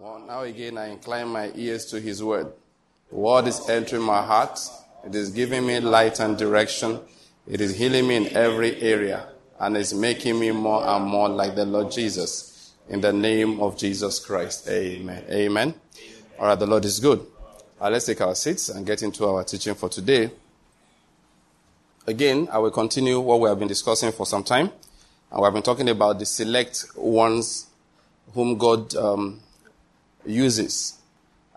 Well, now again, I incline my ears to his word. The word is entering my heart. It is giving me light and direction. It is healing me in every area and is making me more and more like the Lord Jesus. In the name of Jesus Christ. Amen. Amen. All right, the Lord is good. Uh, let's take our seats and get into our teaching for today. Again, I will continue what we have been discussing for some time. And we have been talking about the select ones whom God um, uses.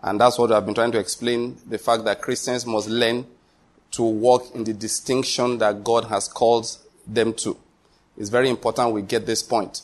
And that's what I've been trying to explain the fact that Christians must learn to walk in the distinction that God has called them to. It's very important we get this point.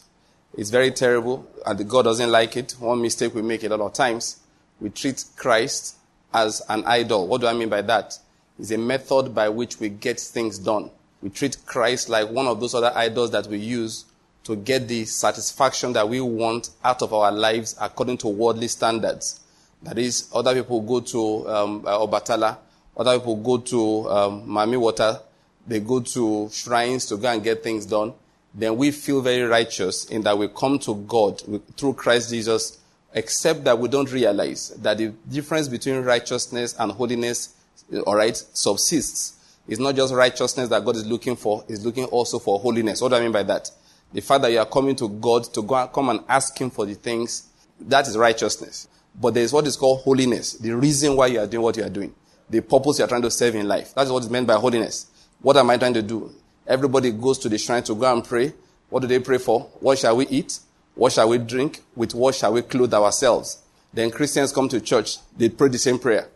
It's very terrible, and God doesn't like it. One mistake we make a lot of times, we treat Christ as an idol. What do I mean by that? It's a method by which we get things done. We treat Christ like one of those other idols that we use to get the satisfaction that we want out of our lives according to worldly standards. That is, other people go to um, uh, Obatala, other people go to um, Mami Water, they go to shrines to go and get things done. Then we feel very righteous in that we come to God through Christ Jesus, except that we don't realize that the difference between righteousness and holiness, all right, subsists. It's not just righteousness that God is looking for, He's looking also for holiness. What do I mean by that? The fact that you are coming to God to go and come and ask Him for the things, that is righteousness. But there is what is called holiness. The reason why you are doing what you are doing. The purpose you are trying to serve in life. That is what is meant by holiness. What am I trying to do? Everybody goes to the shrine to go and pray. What do they pray for? What shall we eat? What shall we drink? With what shall we clothe ourselves? Then Christians come to church. They pray the same prayer.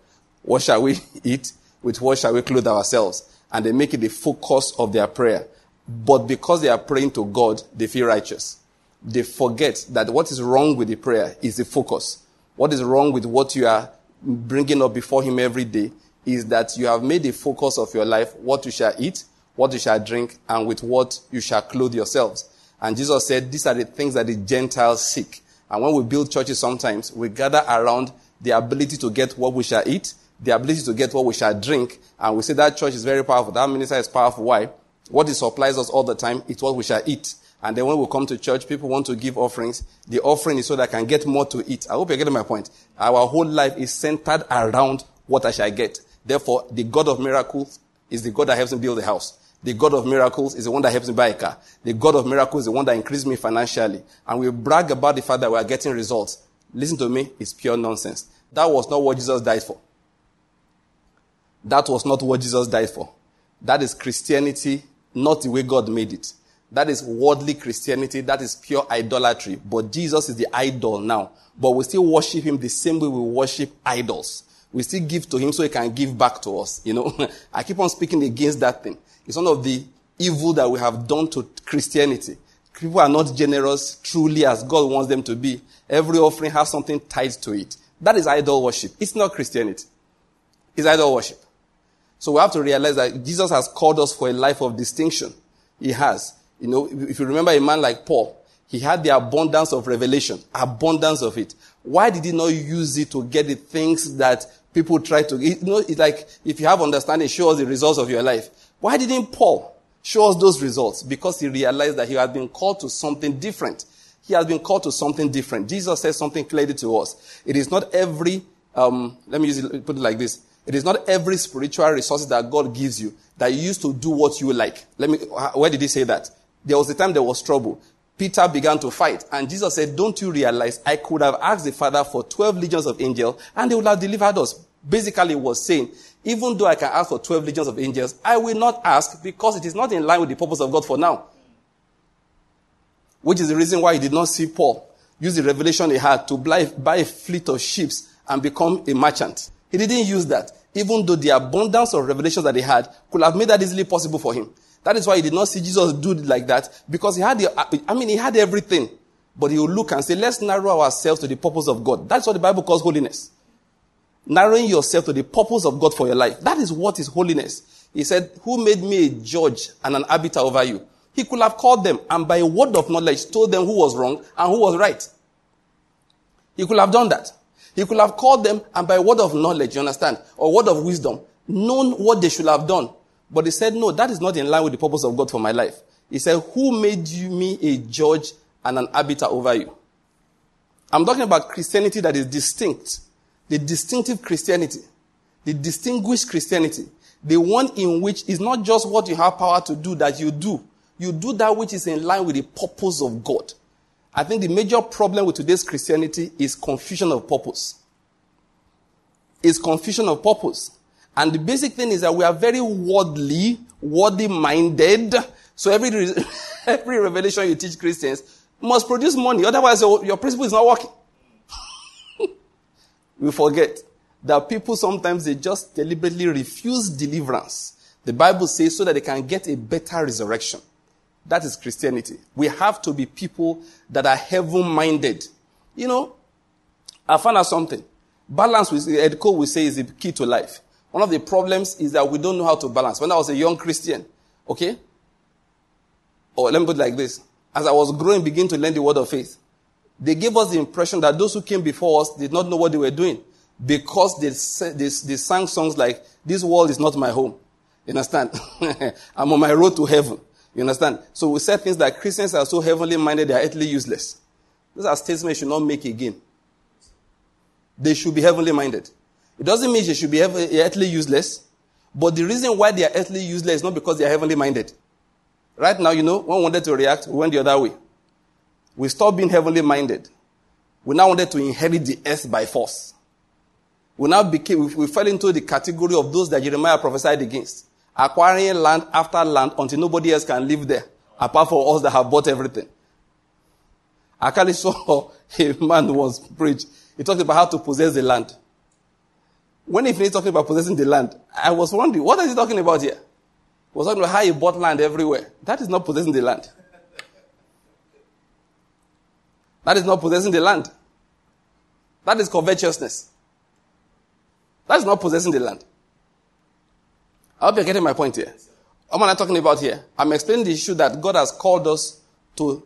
What shall we eat? With what shall we clothe ourselves? And they make it the focus of their prayer. But because they are praying to God, they feel righteous. They forget that what is wrong with the prayer is the focus. What is wrong with what you are bringing up before Him every day is that you have made the focus of your life what you shall eat, what you shall drink, and with what you shall clothe yourselves. And Jesus said, these are the things that the Gentiles seek. And when we build churches sometimes, we gather around the ability to get what we shall eat, the ability to get what we shall drink, and we say that church is very powerful. That minister is powerful. Why? What it supplies us all the time is what we shall eat. And then when we come to church, people want to give offerings. The offering is so that I can get more to eat. I hope you're getting my point. Our whole life is centered around what I shall get. Therefore, the God of miracles is the God that helps me build a house. The God of miracles is the one that helps me buy a car. The God of miracles is the one that increases me financially. And we brag about the fact that we are getting results. Listen to me, it's pure nonsense. That was not what Jesus died for. That was not what Jesus died for. That is Christianity not the way God made it. That is worldly Christianity. That is pure idolatry. But Jesus is the idol now. But we still worship him the same way we worship idols. We still give to him so he can give back to us. You know, I keep on speaking against that thing. It's one of the evil that we have done to Christianity. People are not generous truly as God wants them to be. Every offering has something tied to it. That is idol worship. It's not Christianity. It's idol worship. So we have to realize that Jesus has called us for a life of distinction. He has. You know, if you remember a man like Paul, he had the abundance of revelation, abundance of it. Why did he not use it to get the things that people try to, you know, it's like if you have understanding, show us the results of your life. Why didn't Paul show us those results? Because he realized that he had been called to something different. He has been called to something different. Jesus says something clearly to us. It is not every, um, let me use it, put it like this. It is not every spiritual resource that God gives you that you use to do what you like. Let me, where did he say that? There was a time there was trouble. Peter began to fight and Jesus said, don't you realize I could have asked the Father for 12 legions of angels and they would have delivered us. Basically was saying, even though I can ask for 12 legions of angels, I will not ask because it is not in line with the purpose of God for now. Which is the reason why he did not see Paul use the revelation he had to buy a fleet of ships and become a merchant. He didn't use that, even though the abundance of revelations that he had could have made that easily possible for him. That is why he did not see Jesus do it like that, because he had the, I mean, he had everything. But he will look and say, let's narrow ourselves to the purpose of God. That's what the Bible calls holiness. Narrowing yourself to the purpose of God for your life. That is what is holiness. He said, who made me a judge and an arbiter over you? He could have called them and by a word of knowledge told them who was wrong and who was right. He could have done that. He could have called them and by word of knowledge, you understand, or word of wisdom, known what they should have done. But he said, no, that is not in line with the purpose of God for my life. He said, who made you me a judge and an arbiter over you? I'm talking about Christianity that is distinct. The distinctive Christianity. The distinguished Christianity. The one in which is not just what you have power to do that you do. You do that which is in line with the purpose of God. I think the major problem with today's Christianity is confusion of purpose. Is confusion of purpose. And the basic thing is that we are very worldly, worldly minded. So every, every revelation you teach Christians must produce money. Otherwise, your principle is not working. we forget that people sometimes they just deliberately refuse deliverance. The Bible says so that they can get a better resurrection. That is Christianity. We have to be people that are heaven minded. You know, I found out something. Balance, with Ed Cole will say, is the key to life. One of the problems is that we don't know how to balance. When I was a young Christian, okay? Or let me put it like this. As I was growing, begin to learn the word of faith, they gave us the impression that those who came before us did not know what they were doing because they, they, they sang songs like, This world is not my home. You understand? I'm on my road to heaven. You understand? So we said things like Christians are so heavenly minded, they are earthly useless. Those are statements we should not make again. They should be heavenly minded. It doesn't mean they should be earthly useless, but the reason why they are earthly useless is not because they are heavenly minded. Right now, you know, we wanted to react, we went the other way. We stopped being heavenly minded. We now wanted to inherit the earth by force. We now became, we fell into the category of those that Jeremiah prophesied against acquiring land after land until nobody else can live there, apart from us that have bought everything. I actually saw a man who was preached. He talked about how to possess the land. When he finished talking about possessing the land, I was wondering, what is he talking about here? He was talking about how he bought land everywhere. That is not possessing the land. That is not possessing the land. That is covetousness. That is not possessing the land. I hope you're getting my point here. What am I talking about here? I'm explaining the issue that God has called us to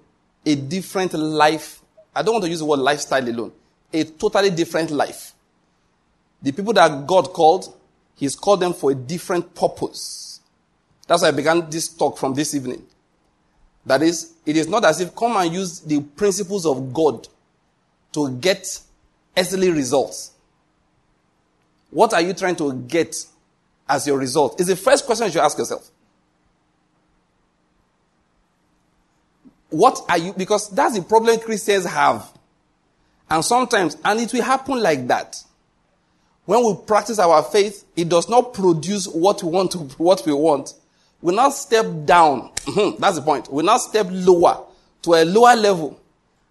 a different life. I don't want to use the word lifestyle alone. A totally different life. The people that God called, He's called them for a different purpose. That's why I began this talk from this evening. That is, it is not as if come and use the principles of God to get earthly results. What are you trying to get as your result? Is the first question you should ask yourself. What are you, because that's the problem Christians have. And sometimes, and it will happen like that. When we practice our faith, it does not produce what we want to, what we want. We now step down. Mm-hmm, that's the point. We now step lower to a lower level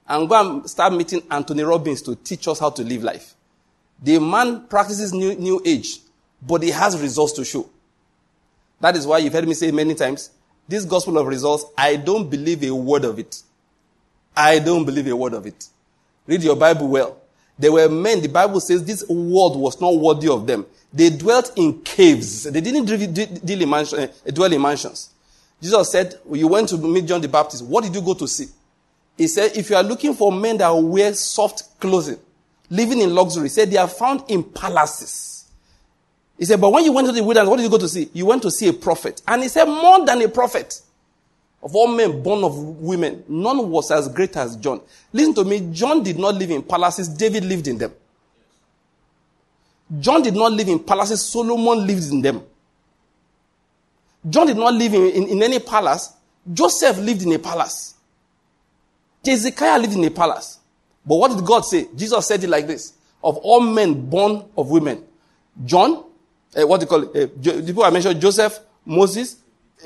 and go and start meeting Anthony Robbins to teach us how to live life. The man practices new, new age but he has results to show. That is why you've heard me say many times, this gospel of results, I don't believe a word of it. I don't believe a word of it. Read your Bible well. There were men, the Bible says this world was not worthy of them. They dwelt in caves. They didn't deal in mansion, uh, dwell in mansions. Jesus said, You went to meet John the Baptist. What did you go to see? He said, If you are looking for men that wear soft clothing, living in luxury, he said they are found in palaces. He said, but when you went to the wilderness, what did you go to see? You went to see a prophet. And he said, more than a prophet. Of all men born of women, none was as great as John. Listen to me, John did not live in palaces, David lived in them. John did not live in palaces, Solomon lived in them. John did not live in, in, in any palace, Joseph lived in a palace. Hezekiah lived in a palace. But what did God say? Jesus said it like this Of all men born of women, John, uh, what do you call it? Uh, the people I mentioned, Joseph, Moses,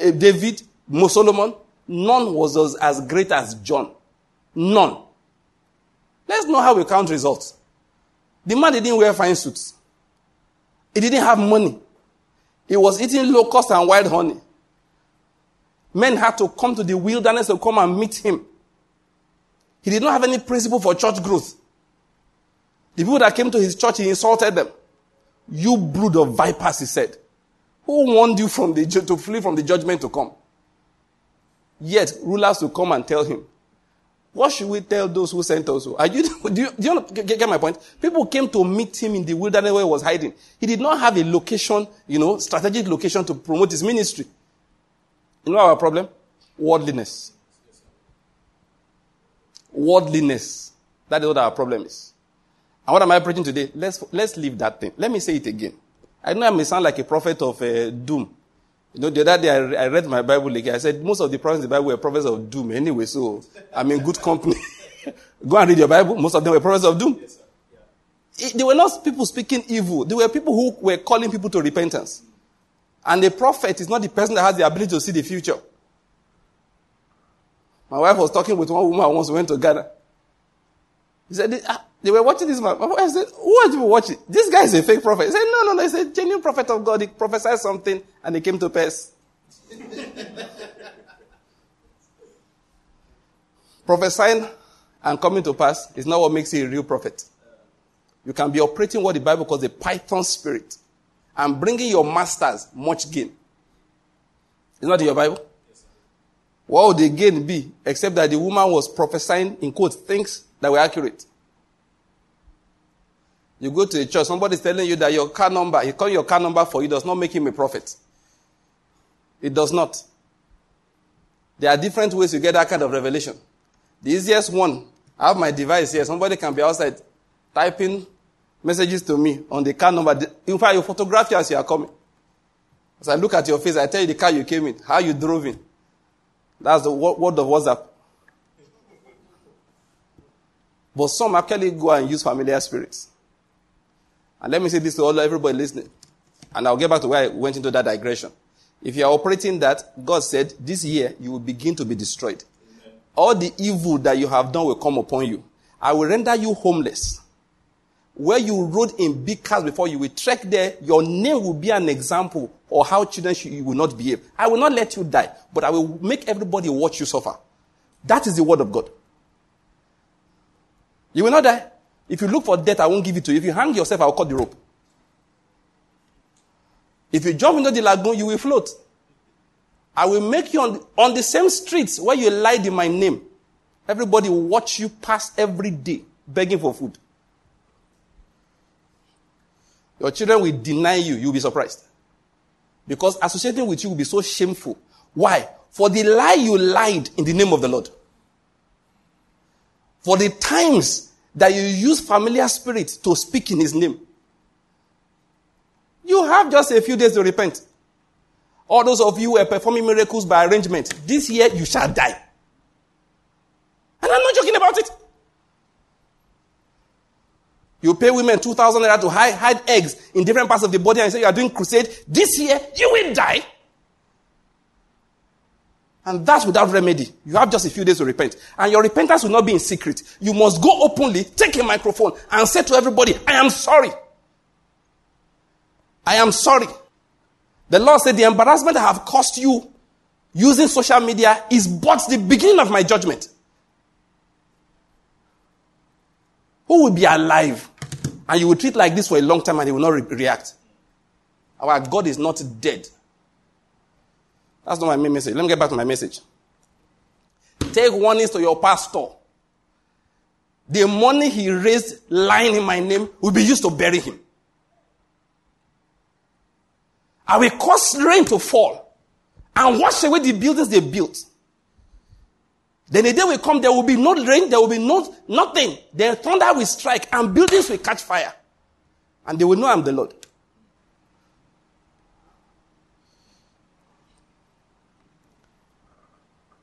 uh, David, Solomon, none was as, as great as John. None. Let's know how we count results. The man didn't wear fine suits. He didn't have money. He was eating locust and wild honey. Men had to come to the wilderness to come and meet him. He did not have any principle for church growth. The people that came to his church, he insulted them. You brood of vipers, he said. Who warned you from the, to flee from the judgment to come? Yet, rulers will come and tell him, what should we tell those who sent us? Are you, do you, do you get my point? People came to meet him in the wilderness where he was hiding. He did not have a location, you know, strategic location to promote his ministry. You know our problem? Worldliness. Worldliness. That is what our problem is. And what am I preaching today? Let's, let's leave that thing. Let me say it again. I know I may sound like a prophet of uh, doom. You know, the other day I, I read my Bible again. I said most of the prophets in the Bible were prophets of doom anyway, so I'm in good company. Go and read your Bible. Most of them were prophets of doom. Yes, yeah. it, they were not people speaking evil. They were people who were calling people to repentance. And a prophet is not the person that has the ability to see the future. My wife was talking with one woman once we went to Ghana. He said, ah, they were watching this man. I said, who are you watching? This guy is a fake prophet. He said, no, no, no. He said, genuine prophet of God. He prophesied something and it came to pass. Prophesying and coming to pass is not what makes you a real prophet. You can be operating what the Bible calls a python spirit and bringing your masters much gain. Is not in your Bible? What would the gain be except that the woman was prophesying in quotes things that were accurate? You go to a church, somebody is telling you that your car number, he calling your car number for you does not make him a prophet. It does not. There are different ways you get that kind of revelation. The easiest one, I have my device here. Somebody can be outside typing messages to me on the car number. In fact, you photograph you as you are coming. As I look at your face, I tell you the car you came in, how you drove in. That's the word of WhatsApp. But some actually go and use familiar spirits. And let me say this to all everybody listening. And I'll get back to where I went into that digression. If you are operating that, God said, this year you will begin to be destroyed. Amen. All the evil that you have done will come upon you. I will render you homeless. Where you rode in big cars before you will trek there, your name will be an example of how children should, you will not behave. I will not let you die, but I will make everybody watch you suffer. That is the word of God. You will not die. If you look for death, I won't give it to you. If you hang yourself, I will cut the rope. If you jump into the lagoon, you will float. I will make you on, on the same streets where you lied in my name. Everybody will watch you pass every day begging for food. Your children will deny you. You'll be surprised. Because associating with you will be so shameful. Why? For the lie you lied in the name of the Lord. For the times that you use familiar spirit to speak in his name. You have just a few days to repent. All those of you who are performing miracles by arrangement, this year you shall die. And I'm not joking about it. You pay women 2,000 naira to hide, hide eggs in different parts of the body and say you are doing crusade. This year you will die. And that's without remedy. You have just a few days to repent. And your repentance will not be in secret. You must go openly, take a microphone, and say to everybody, I am sorry. I am sorry. The Lord said, The embarrassment I have caused you using social media is but the beginning of my judgment. Who will be alive? And you will treat like this for a long time and he will not re- react. Our God is not dead. That's not my main message. Let me get back to my message. Take warnings to your pastor. The money he raised lying in my name will be used to bury him. I will cause rain to fall and wash away the buildings they built. Then the day will come, there will be no rain, there will be no nothing. The thunder will strike and buildings will catch fire. And they will know I'm the Lord.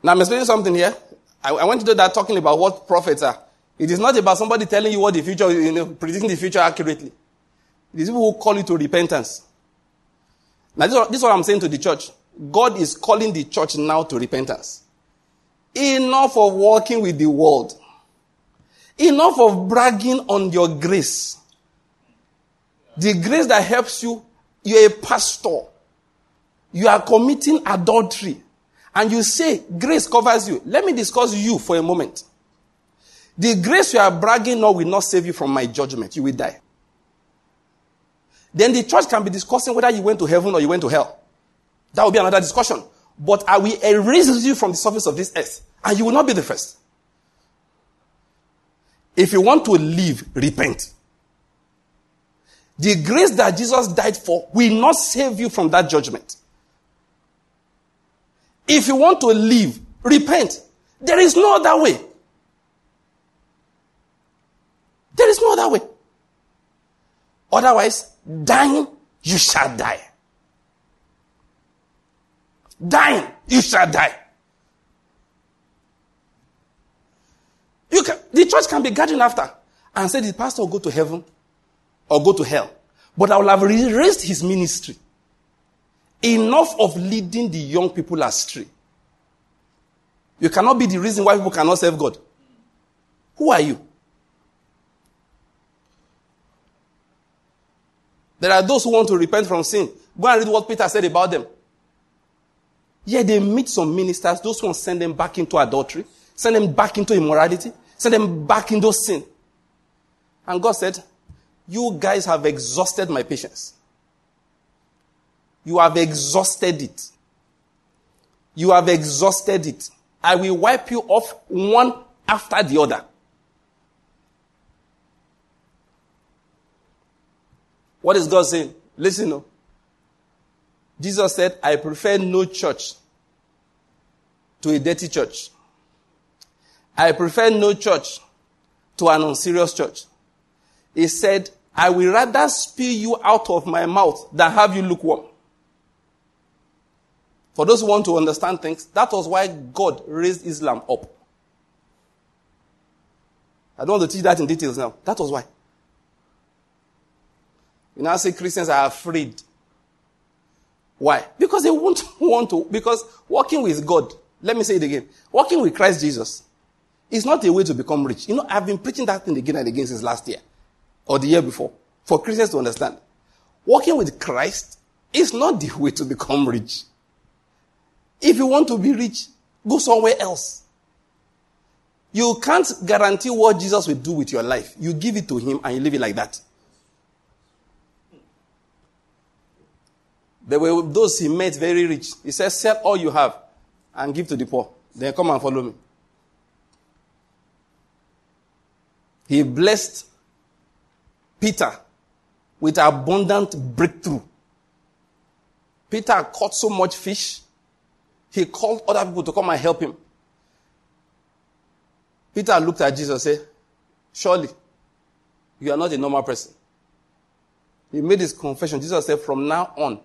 Now I'm explaining something here. I, I want to do that talking about what prophets are. It is not about somebody telling you what the future, you know, predicting the future accurately. It is people who call you to repentance. Now this this is what I'm saying to the church. God is calling the church now to repentance. Enough of walking with the world. Enough of bragging on your grace. The grace that helps you, you're a pastor. You are committing adultery and you say grace covers you, let me discuss you for a moment. The grace you are bragging on will not save you from my judgment. You will die. Then the church can be discussing whether you went to heaven or you went to hell. That will be another discussion. But I will erase you from the surface of this earth, and you will not be the first. If you want to live, repent. The grace that Jesus died for will not save you from that judgment. If you want to live, repent. There is no other way. There is no other way. Otherwise, dying, you shall die. Dying, you shall die. You can, the church can be gathering after and say the pastor will go to heaven or go to hell. But I will have raised his ministry. Enough of leading the young people astray. You cannot be the reason why people cannot serve God. Who are you? There are those who want to repent from sin. Go and read what Peter said about them. Yeah, they meet some ministers, those who send them back into adultery, send them back into immorality, send them back into sin. And God said, You guys have exhausted my patience. You have exhausted it. You have exhausted it. I will wipe you off one after the other. What is God saying? Listen. No. Jesus said, I prefer no church to a dirty church. I prefer no church to an unserious church. He said, I will rather spew you out of my mouth than have you lukewarm. For those who want to understand things, that was why God raised Islam up. I don't want to teach that in details now. That was why. You now say Christians are afraid. Why? Because they won't want to. Because walking with God, let me say it again. Walking with Christ Jesus is not a way to become rich. You know, I've been preaching that thing again and again since last year or the year before for Christians to understand. Walking with Christ is not the way to become rich. If you want to be rich, go somewhere else. You can't guarantee what Jesus will do with your life. You give it to him and you live it like that. There were those he met very rich. He said, Sell all you have and give to the poor. Then come and follow me. He blessed Peter with abundant breakthrough. Peter caught so much fish, he called other people to come and help him. Peter looked at Jesus and said, Surely, you are not a normal person. He made his confession. Jesus said, From now on,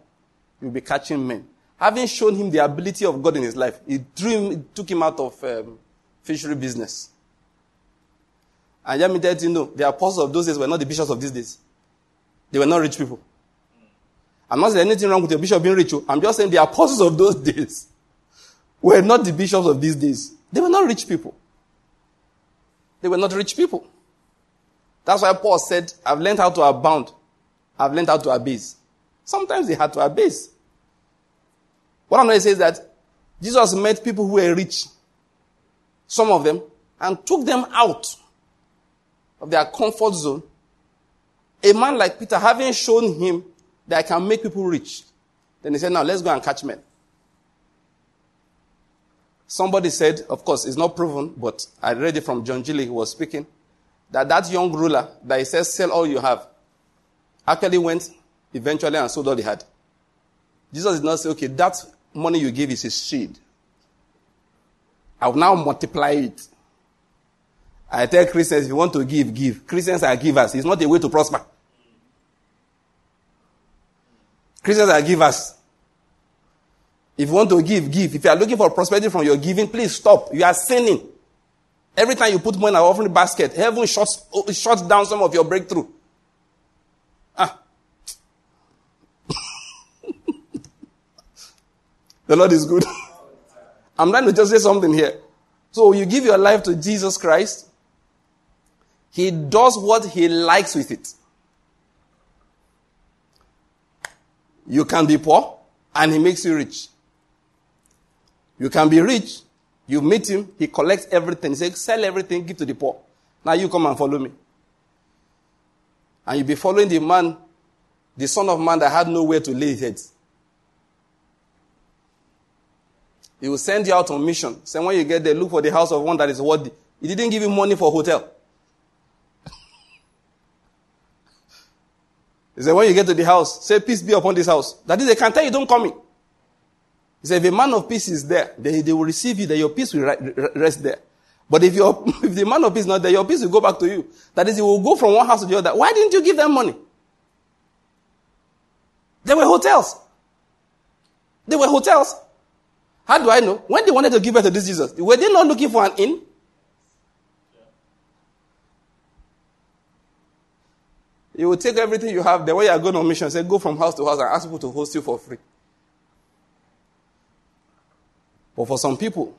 you'll be catching men. Having shown him the ability of God in his life, he, drew him, took him out of um, fishery business. And let me tell you, know, the apostles of those days were not the bishops of these days. They were not rich people. I'm not saying anything wrong with the bishop being rich. Oh. I'm just saying the apostles of those days were not the bishops of these days. They were not rich people. They were not rich people. That's why Paul said, I've learned how to abound. I've learned how to abase. Sometimes they had to abase. What I'm going to say is that Jesus met people who were rich, some of them, and took them out of their comfort zone. A man like Peter, having shown him that I can make people rich, then he said, Now let's go and catch men. Somebody said, of course, it's not proven, but I read it from John Gilly, who was speaking, that that young ruler that he says, Sell all you have, actually went eventually and sold all he had. Jesus did not say, Okay, that money you give is his seed. I will now multiply it. I tell Christians, if you want to give, give. Christians are givers. It's not a way to prosper. Christians are givers. If you want to give, give. If you are looking for prosperity from your giving, please stop. You are sinning. Every time you put money in an offering basket, heaven shuts, shuts down some of your breakthrough. Ah. The Lord is good. I'm trying to just say something here. So you give your life to Jesus Christ. He does what he likes with it. You can be poor and he makes you rich. You can be rich. You meet him. He collects everything. He says, sell everything, give to the poor. Now you come and follow me. And you be following the man, the son of man that had nowhere to lay his head. He will send you out on mission. Say when you get there, look for the house of one that is worthy. He didn't give you money for hotel. he said, when you get to the house, say peace be upon this house. That is, they can tell you don't come in. He said, if a man of peace is there, they, they will receive you, that your peace will rest there. But if, your, if the man of peace is not there, your peace will go back to you. That is, he will go from one house to the other. Why didn't you give them money? There were hotels. There were hotels. How do I know? When they wanted to give birth to this Jesus, were they not looking for an inn? You will take everything you have, the way you are going on mission, say, go from house to house and ask people to host you for free. But for some people,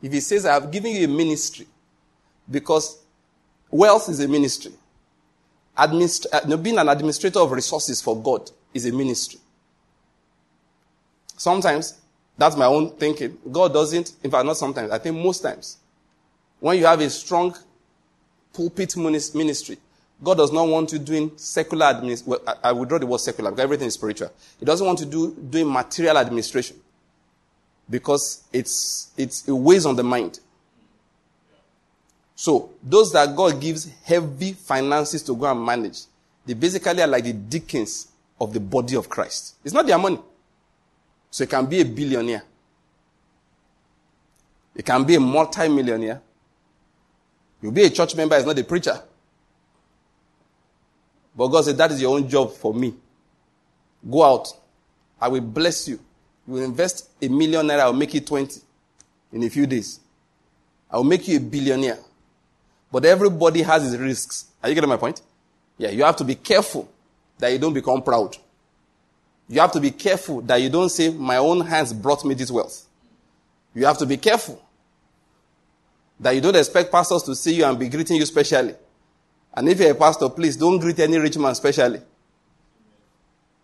if he says, I have given you a ministry, because wealth is a ministry. Administ- uh, being an administrator of resources for God is a ministry. Sometimes, that's my own thinking. God doesn't, in fact, not sometimes, I think most times, when you have a strong pulpit ministry, God does not want you doing secular administration. Well, I, withdraw the word secular because everything is spiritual. He doesn't want to do doing material administration because it's, it's, it weighs on the mind. So, those that God gives heavy finances to go and manage, they basically are like the deacons of the body of Christ. It's not their money. So, it can be a billionaire, it can be a multi-millionaire. You'll be a church member, it's not a preacher. But God said, That is your own job for me. Go out. I will bless you. You will invest a million naira, I will make it 20 in a few days. I will make you a billionaire. But everybody has his risks. Are you getting my point? Yeah, you have to be careful that you don't become proud. You have to be careful that you don't say, My own hands brought me this wealth. You have to be careful that you don't expect pastors to see you and be greeting you specially. And if you're a pastor, please don't greet any rich man specially.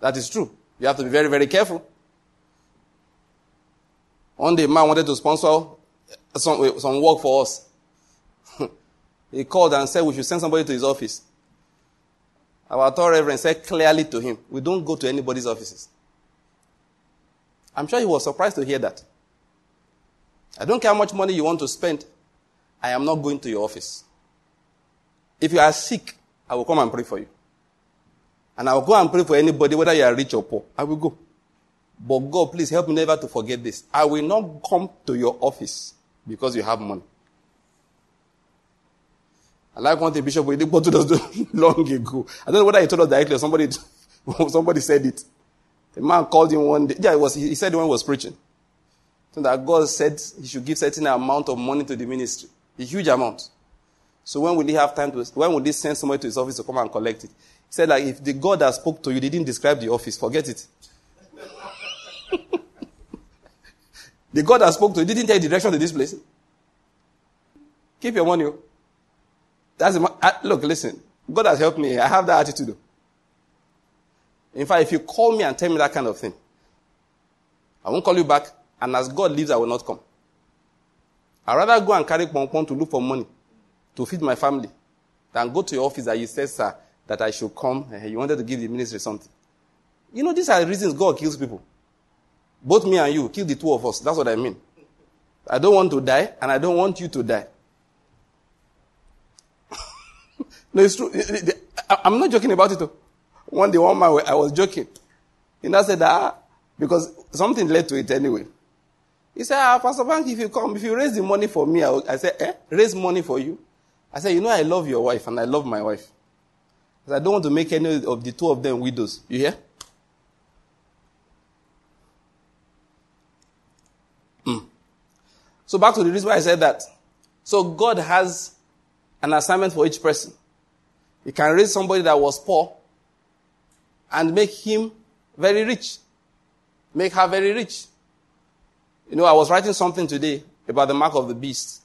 That is true. You have to be very, very careful. One day, man wanted to sponsor some, eh, some work for us. he called and said we should send somebody to his office. Our third reverend said clearly to him, We don't go to anybody's offices. I'm sure he was surprised to hear that. I don't care how much money you want to spend, I am not going to your office. If you are sick, I will come and pray for you. And I will go and pray for anybody, whether you are rich or poor. I will go. But God, please help me never to forget this. I will not come to your office because you have money. I like one thing Bishop Oyedepo told us long ago. I don't know whether he told us directly or somebody, somebody said it. The man called him one day. Yeah, it was, he said when he was preaching. So that God said he should give certain amount of money to the ministry. A huge amount. So when will he have time to, when will he send somebody to his office to come and collect it? He said like, if the God that spoke to you didn't describe the office, forget it. the God that spoke to you didn't tell you direction to this place. Keep your money. Oh. That's the, look, listen. God has helped me. I have that attitude. In fact, if you call me and tell me that kind of thing, I won't call you back. And as God lives, I will not come. I'd rather go and carry pom to look for money to feed my family than go to your office and you said, sir, that I should come. Uh, you wanted to give the ministry something. You know, these are the reasons God kills people. Both me and you, kill the two of us. That's what I mean. I don't want to die, and I don't want you to die. no, it's true. I'm not joking about it. One day, one man, I was joking. And I said, ah, because something led to it anyway. He said, ah, Pastor Bank, if you come, if you raise the money for me, I, I said, eh, raise money for you? I said, You know, I love your wife and I love my wife. I, said, I don't want to make any of the two of them widows. You hear? So, back to the reason why I said that. So, God has an assignment for each person. He can raise somebody that was poor and make him very rich, make her very rich. You know, I was writing something today about the mark of the beast.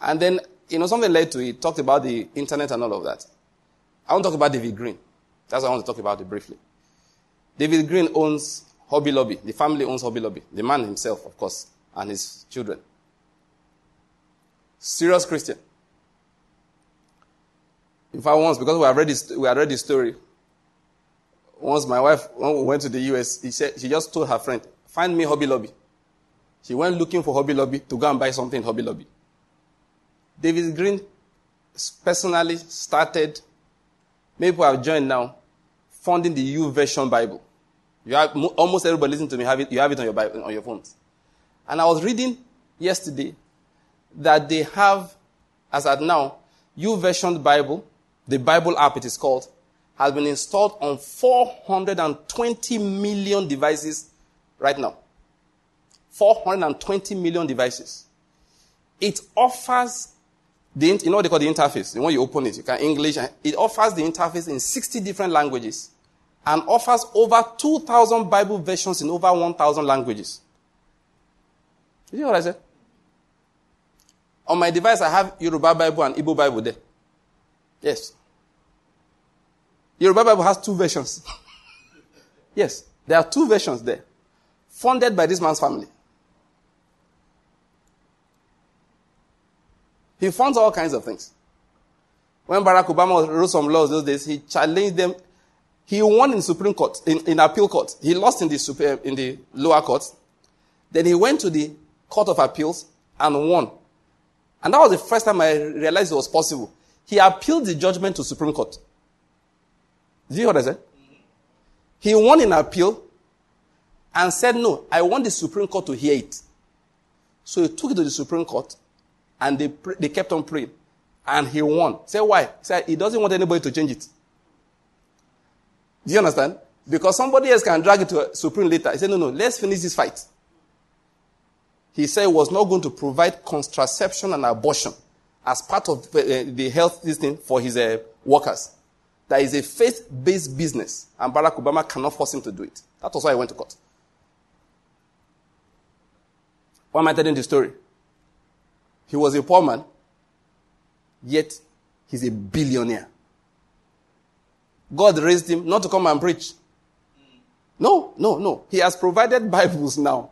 And then you know, something led to it, talked about the internet and all of that. I want to talk about David Green. That's what I want to talk about it briefly. David Green owns Hobby Lobby. The family owns Hobby Lobby. The man himself, of course, and his children. Serious Christian. In fact, once, because we have read this, we have read the story, once my wife, when we went to the US, he said, she just told her friend, find me Hobby Lobby. She went looking for Hobby Lobby to go and buy something in Hobby Lobby. David Green personally started, many people have joined now, funding the YouVersion Bible. You have, almost everybody listening to me, have it, you have it on your, Bible, on your phones. And I was reading yesterday that they have, as at now, YouVersion Bible, the Bible app it is called, has been installed on 420 million devices right now. 420 million devices. It offers the, you know what they call the interface? When you open it, you can English. It offers the interface in 60 different languages and offers over 2,000 Bible versions in over 1,000 languages. You see what I said? On my device, I have Yoruba Bible and Igbo Bible there. Yes. Yoruba Bible has two versions. yes, there are two versions there, funded by this man's family. He funds all kinds of things. When Barack Obama wrote some laws those days, he challenged them. He won in Supreme Court, in, in appeal court. He lost in the, super, in the lower court. Then he went to the Court of Appeals and won. And that was the first time I realized it was possible. He appealed the judgment to Supreme Court. Did you hear what I said? He won in appeal and said, No, I want the Supreme Court to hear it. So he took it to the Supreme Court and they, they kept on praying. And he won. Say why? He said he doesn't want anybody to change it. Do you understand? Because somebody else can drag it to Supreme later. He said, no, no, let's finish this fight. He said he was not going to provide contraception and abortion as part of uh, the health system for his uh, workers. That is a faith-based business, and Barack Obama cannot force him to do it. That was why he went to court. Why am I telling the story? He was a poor man, yet he's a billionaire. God raised him not to come and preach. No, no, no. He has provided Bibles now.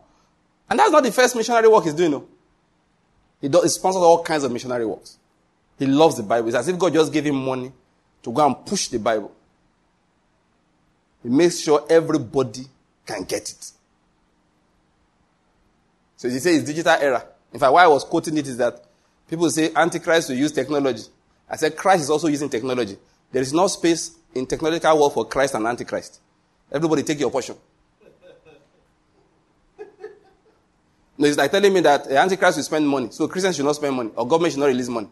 And that's not the first missionary work he's doing. No. He, does, he sponsors all kinds of missionary works. He loves the Bible. It's as if God just gave him money to go and push the Bible. He makes sure everybody can get it. So he says it's digital era. In fact, why I was quoting it is that people say Antichrist will use technology. I said Christ is also using technology. There is no space in technological world for Christ and Antichrist. Everybody take your portion. No, it's like telling me that the Antichrist will spend money, so Christians should not spend money, or government should not release money.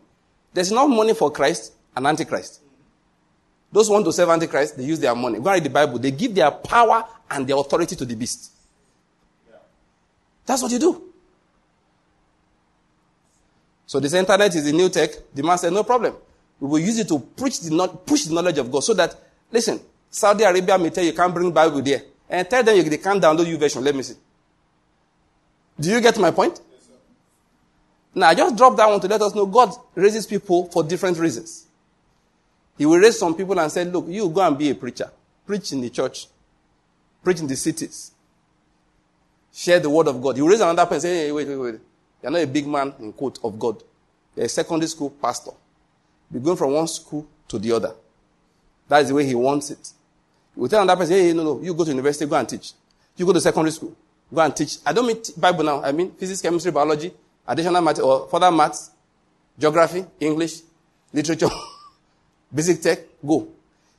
There's enough money for Christ and Antichrist. Those who want to serve Antichrist, they use their money. Go read the Bible. They give their power and their authority to the beast. That's what you do. So this internet is the new tech. The man said, no problem. We will use it to preach the, push the knowledge of God so that, listen, Saudi Arabia may tell you, you can't bring Bible there. And tell them you, they can't download YouVersion. Let me see. Do you get my point? Yes, now, I just dropped that one to let us know God raises people for different reasons. He will raise some people and say, look, you go and be a preacher. Preach in the church. Preach in the cities. Share the word of God. He will raise another person and say, hey, wait, wait, wait. You're not a big man, in quote, of God. You're a secondary school pastor. Be going from one school to the other. That is the way he wants it. He will tell another person, hey, no, no, you go to university, go and teach. You go to secondary school, go and teach. I don't mean Bible now. I mean physics, chemistry, biology, additional math, or further maths, geography, English, literature, basic tech, go.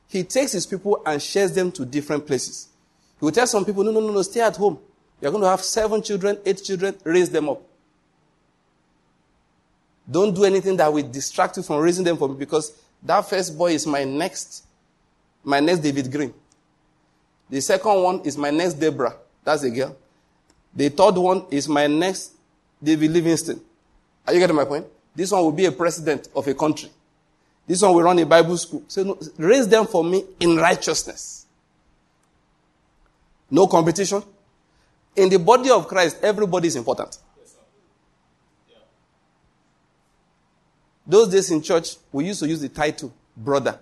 He takes his people and shares them to different places. He will tell some people, no, no, no, no, stay at home. You're going to have seven children, eight children, raise them up. Don't do anything that will distract you from raising them for me because that first boy is my next, my next David Green. The second one is my next Deborah. That's a girl. The third one is my next David Livingstone. Are you getting my point? This one will be a president of a country. This one will run a Bible school. So no, raise them for me in righteousness. No competition. In the body of Christ, everybody is important. Those days in church, we used to use the title brother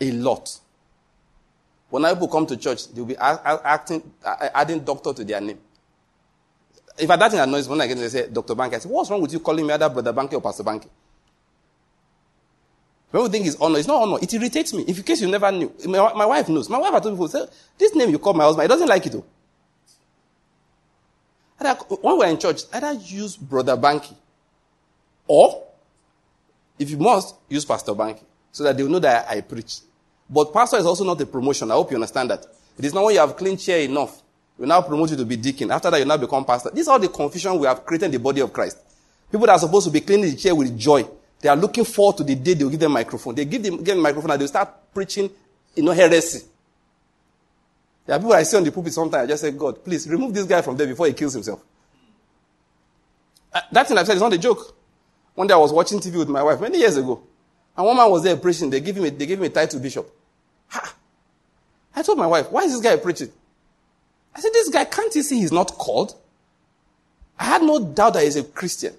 a lot. When people come to church, they'll be acting, adding doctor to their name. If I that thing annoys when I get to say Dr. Banky, I say, what's wrong with you calling me either Brother Banky or Pastor Banky? People think it's honor. It's not honor. It irritates me. If in case you never knew, my, my wife knows. My wife I told people, say, this name you call my husband, he doesn't like it though. Either, when we're in church, either use Brother Banky or if you must, use Pastor Banky so that they will know that I preach. But pastor is also not a promotion. I hope you understand that. It is not when you have clean chair enough. We now promote you to be deacon. After that, you now become pastor. This is all the confusion we have created in the body of Christ. People that are supposed to be cleaning the chair with joy, they are looking forward to the day they'll give them microphone. They give them, give them microphone and they'll start preaching, you know, heresy. There are people I see on the pulpit sometimes, I just say, God, please remove this guy from there before he kills himself. Uh, that thing I said is not a joke. One day I was watching TV with my wife many years ago. And one man was there preaching. They gave him a, they gave him a title bishop. Ha! I told my wife, why is this guy preaching? I said, this guy, can't you see he's not called? I had no doubt that he's a Christian.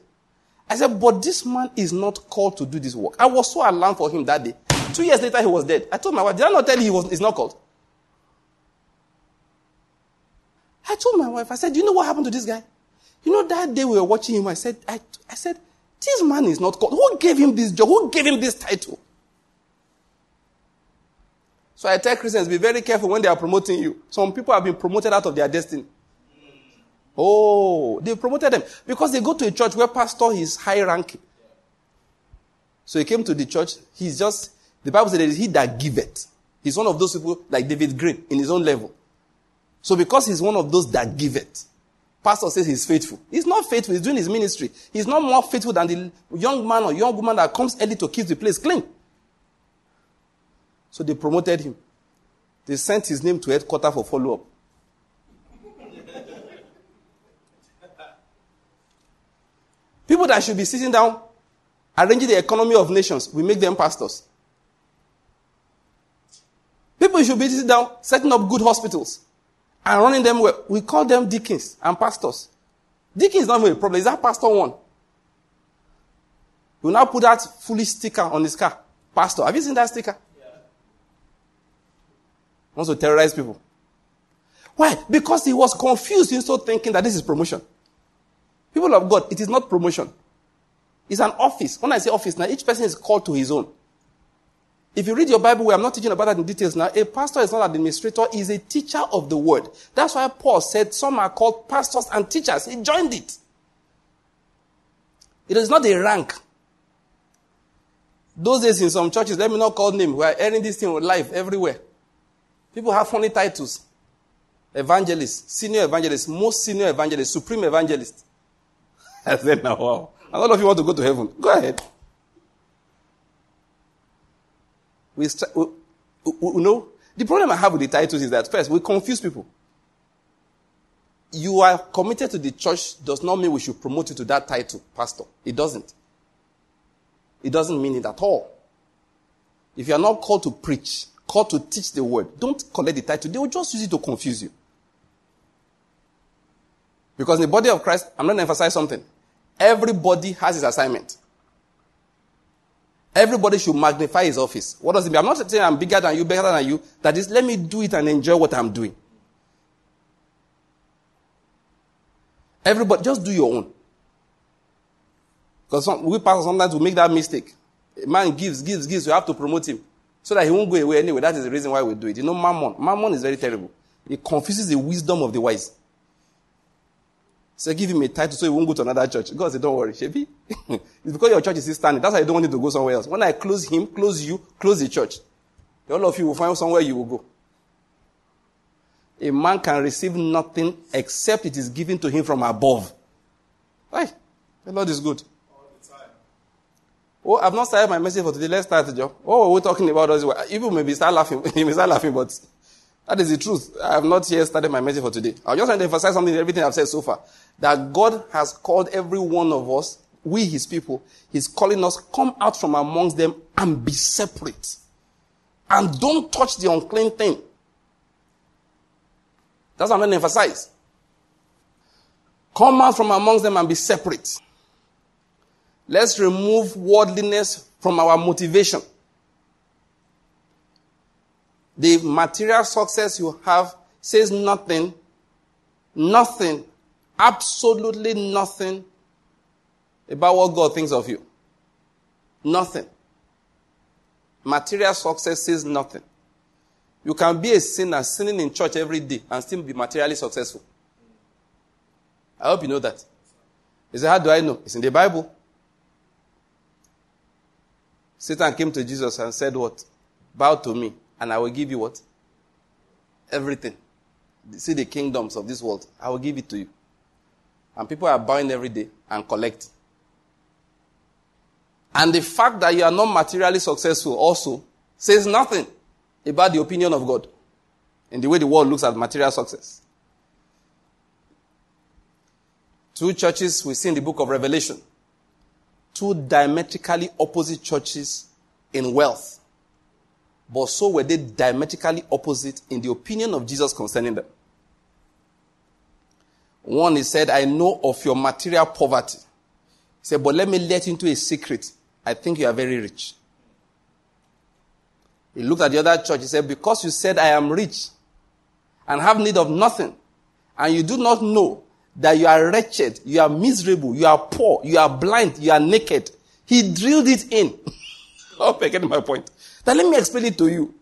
I said, but this man is not called to do this work. I was so alarmed for him that day. Two years later, he was dead. I told my wife, did I not tell you he was, he's not called? I told my wife, I said, you know what happened to this guy? You know, that day we were watching him, I said, I, I said, this man is not called. Who gave him this job? Who gave him this title? So I tell Christians, be very careful when they are promoting you. Some people have been promoted out of their destiny. Oh, they promoted them because they go to a church where pastor is high ranking. So he came to the church. He's just, the Bible says he that giveth. He's one of those people like David Green in his own level. So because he's one of those that giveth, pastor says he's faithful. He's not faithful. He's doing his ministry. He's not more faithful than the young man or young woman that comes early to keep the place clean. So they promoted him. They sent his name to headquarters for follow up. People that should be sitting down, arranging the economy of nations, we make them pastors. People should be sitting down, setting up good hospitals and running them well. We call them deacons and pastors. Deacon is not even a problem. Is that pastor one? You now put that foolish sticker on his car. Pastor. Have you seen that sticker? Wants to terrorize people. Why? Because he was confused of thinking that this is promotion. People of God, it is not promotion. It's an office. When I say office, now each person is called to his own. If you read your Bible, we are not teaching about that in details now. A pastor is not an administrator, is a teacher of the word. That's why Paul said some are called pastors and teachers. He joined it. It is not a rank. Those days in some churches, let me not call name, we are airing this thing live everywhere. People have funny titles. Evangelist, senior evangelist, most senior evangelist, supreme evangelist. I said, now, wow. And all of you want to go to heaven. Go ahead. We, we, we, know, the problem I have with the titles is that first, we confuse people. You are committed to the church does not mean we should promote you to that title, pastor. It doesn't. It doesn't mean it at all. If you are not called to preach, called to teach the word, don't collect the title. They will just use it to confuse you. Because in the body of Christ, I'm going to emphasize something. Everybody has his assignment. Everybody should magnify his office. What does it mean? I'm not saying I'm bigger than you, better than you. That is, let me do it and enjoy what I'm doing. Everybody, just do your own. Because some, we pastors sometimes we make that mistake. A man gives, gives, gives, you have to promote him so that he won't go away anyway. That is the reason why we do it. You know, mammon. Mammon is very terrible. It confuses the wisdom of the wise. So give him a title so he won't go to another church. God said, don't worry, Shebi. it's because your church is still standing. That's why I don't want you to go somewhere else. When I close him, close you, close the church. All of you will find somewhere you will go. A man can receive nothing except it is given to him from above. Why? The Lord is good. Oh, I've not started my message for today. Let's start. Oh, we're talking about us. People may start laughing. you may start laughing, but that is the truth. I have not yet started my message for today. I just want to emphasize something in everything I've said so far. That God has called every one of us, we his people, he's calling us, come out from amongst them and be separate. And don't touch the unclean thing. That's what I'm going to emphasize. Come out from amongst them and be separate. Let's remove worldliness from our motivation. The material success you have says nothing, nothing, absolutely nothing about what God thinks of you. Nothing. Material success says nothing. You can be a sinner sinning in church every day and still be materially successful. I hope you know that. You say, How do I know? It's in the Bible. Satan came to Jesus and said, What? Bow to me, and I will give you what? Everything. See the kingdoms of this world. I will give it to you. And people are buying every day and collect. And the fact that you are not materially successful also says nothing about the opinion of God in the way the world looks at material success. Two churches we see in the book of Revelation. Two diametrically opposite churches in wealth. But so were they diametrically opposite in the opinion of Jesus concerning them. One, he said, I know of your material poverty. He said, but let me let you into a secret. I think you are very rich. He looked at the other church. He said, Because you said I am rich and have need of nothing, and you do not know that you are wretched, you are miserable, you are poor, you are blind, you are naked. He drilled it in. Oh, hope you get my point. Now let me explain it to you.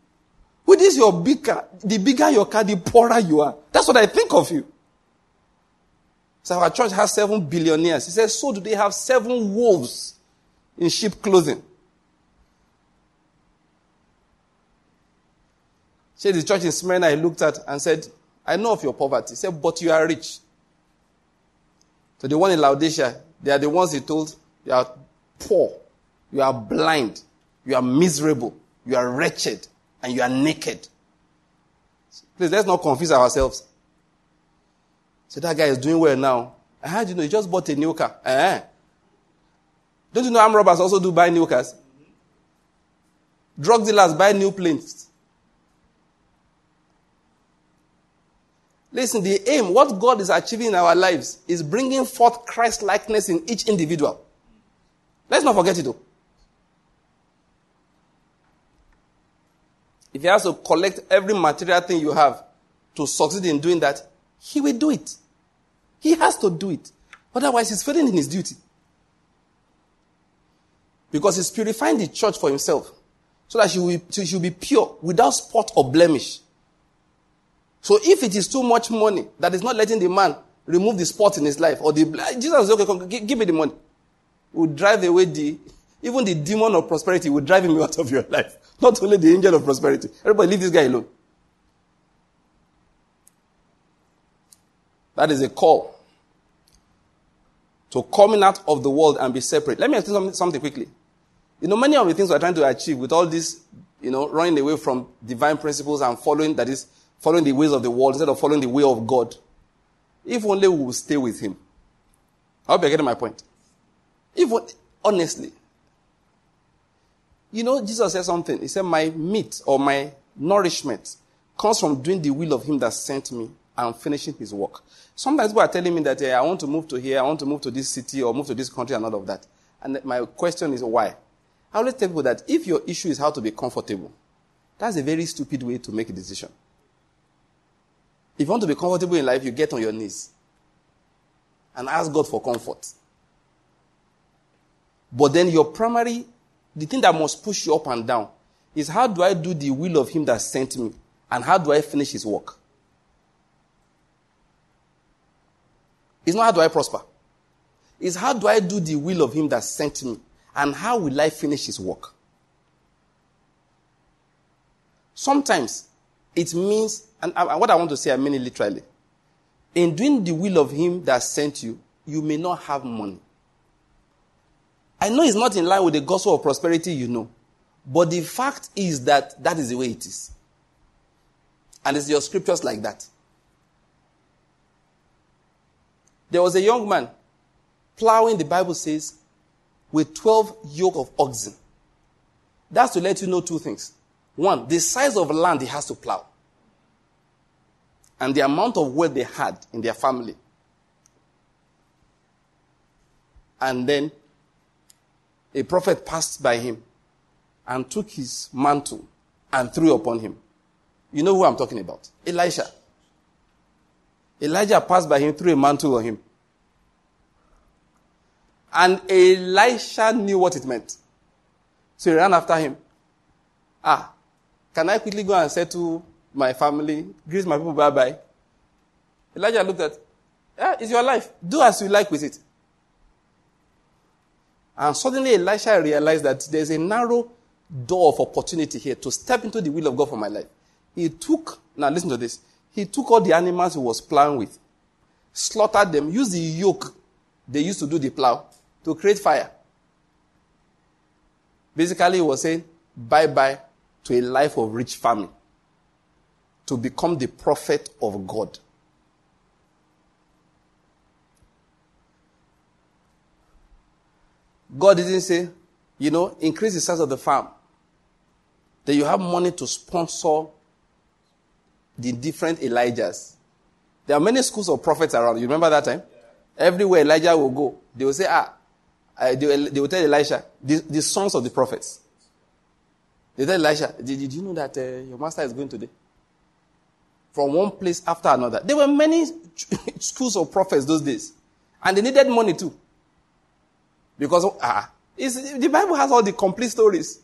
With this your big car, the bigger your car, the poorer you are. That's what I think of you. So our church has seven billionaires. He says, so do they have seven wolves in sheep clothing. Said the church in Smyrna, he looked at and said, I know of your poverty. He said, but you are rich. So the one in Laodicea, they are the ones he told, you are poor, you are blind, you are miserable, you are wretched, and you are naked. Please, let's not confuse ourselves. So that guy is doing well now. How do you know? He just bought a new car. Uh-huh. Don't you know armed robbers also do buy new cars? Drug dealers buy new planes. Listen, the aim, what God is achieving in our lives, is bringing forth Christ likeness in each individual. Let's not forget it though. If he has to collect every material thing you have to succeed in doing that, he will do it. He has to do it. Otherwise, he's failing in his duty. Because he's purifying the church for himself. So that she will, she will be pure, without spot or blemish. So if it is too much money that is not letting the man remove the spot in his life, or the Jesus okay, come, give, me the money. Will drive away the even the demon of prosperity will drive him out of your life. Not only the angel of prosperity. Everybody leave this guy alone. That is a call to coming out of the world and be separate. Let me explain something quickly. You know, many of the things we're trying to achieve with all this, you know, running away from divine principles and following, that is, following the ways of the world instead of following the way of God. If only we will stay with Him. I hope you're getting my point. If, honestly, you know, Jesus said something. He said, My meat or my nourishment comes from doing the will of Him that sent me and finishing His work. Sometimes people are telling me that hey, I want to move to here, I want to move to this city or move to this country and all of that. And my question is why? I always tell people that if your issue is how to be comfortable, that's a very stupid way to make a decision. If you want to be comfortable in life, you get on your knees and ask God for comfort. But then your primary, the thing that must push you up and down is how do I do the will of Him that sent me? And how do I finish His work? It's not how do I prosper. It's how do I do the will of Him that sent me? and how will I finish his work? Sometimes it means, and what I want to say, I mean it literally. In doing the will of him that sent you, you may not have money. I know it's not in line with the gospel of prosperity, you know. But the fact is that that is the way it is. And it's your scriptures like that. There was a young man plowing, the Bible says, with 12 yoke of oxen. That's to let you know two things. One, the size of land he has to plow. And the amount of wealth they had in their family. And then a prophet passed by him and took his mantle and threw upon him. You know who I'm talking about? Elisha. Elijah passed by him, threw a mantle on him. And Elisha knew what it meant. So he ran after him. Ah, can I quickly go and to my family, greet my people, bye bye? Elijah looked at, yeah, it's your life. Do as you like with it. And suddenly Elisha realized that there's a narrow door of opportunity here to step into the will of God for my life. He took, now listen to this. He took all the animals he was plowing with, slaughtered them, used the yoke they used to do the plow, to create fire. Basically, he was saying bye bye to a life of rich family to become the prophet of God. God didn't say, you know, increase the size of the farm. Then you have money to sponsor the different Elijahs. There are many schools of prophets around. You remember that time? Everywhere Elijah will go, they will say, ah, they, will, they, will, tell Elisha, the, the, sons of the prophets. They tell Elisha, did, did you know that uh, your master is going today? From one place after another. There were many schools of prophets those days. And they needed money too. Because ah, the Bible has all the complete stories.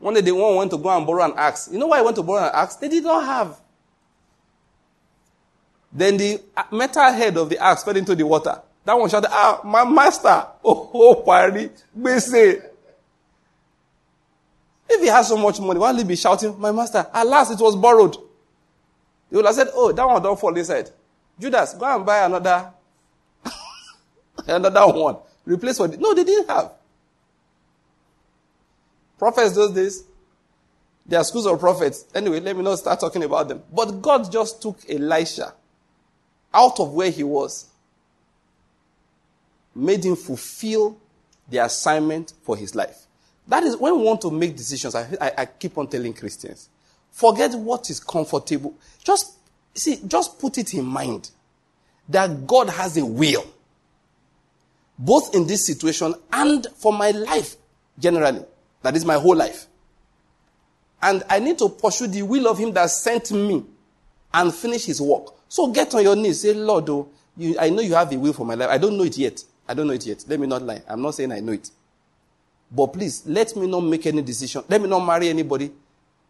One day, the one went to go and borrow an axe. You know why he went to borrow an axe? They did not have. Then the uh, metal head of the axe fell into the water. That one shouted, Ah, my master! Oh, oh, pari, say. If he has so much money, why will he be shouting, My master, alas, it was borrowed? He would have said, Oh, that one don't fall inside. Judas, go and buy another, another one. Replace what? No, they didn't have. Prophets those days, they are schools of prophets. Anyway, let me not start talking about them. But God just took Elisha out of where he was, made him fulfill the assignment for his life. That is when we want to make decisions. I, I, I keep on telling Christians, forget what is comfortable. Just see, just put it in mind that God has a will both in this situation and for my life generally. That is my whole life. And I need to pursue the will of Him that sent me and finish His work. So get on your knees. Say, Lord, oh, you, I know you have a will for my life. I don't know it yet. I don't know it yet. Let me not lie. I'm not saying I know it. But please, let me not make any decision. Let me not marry anybody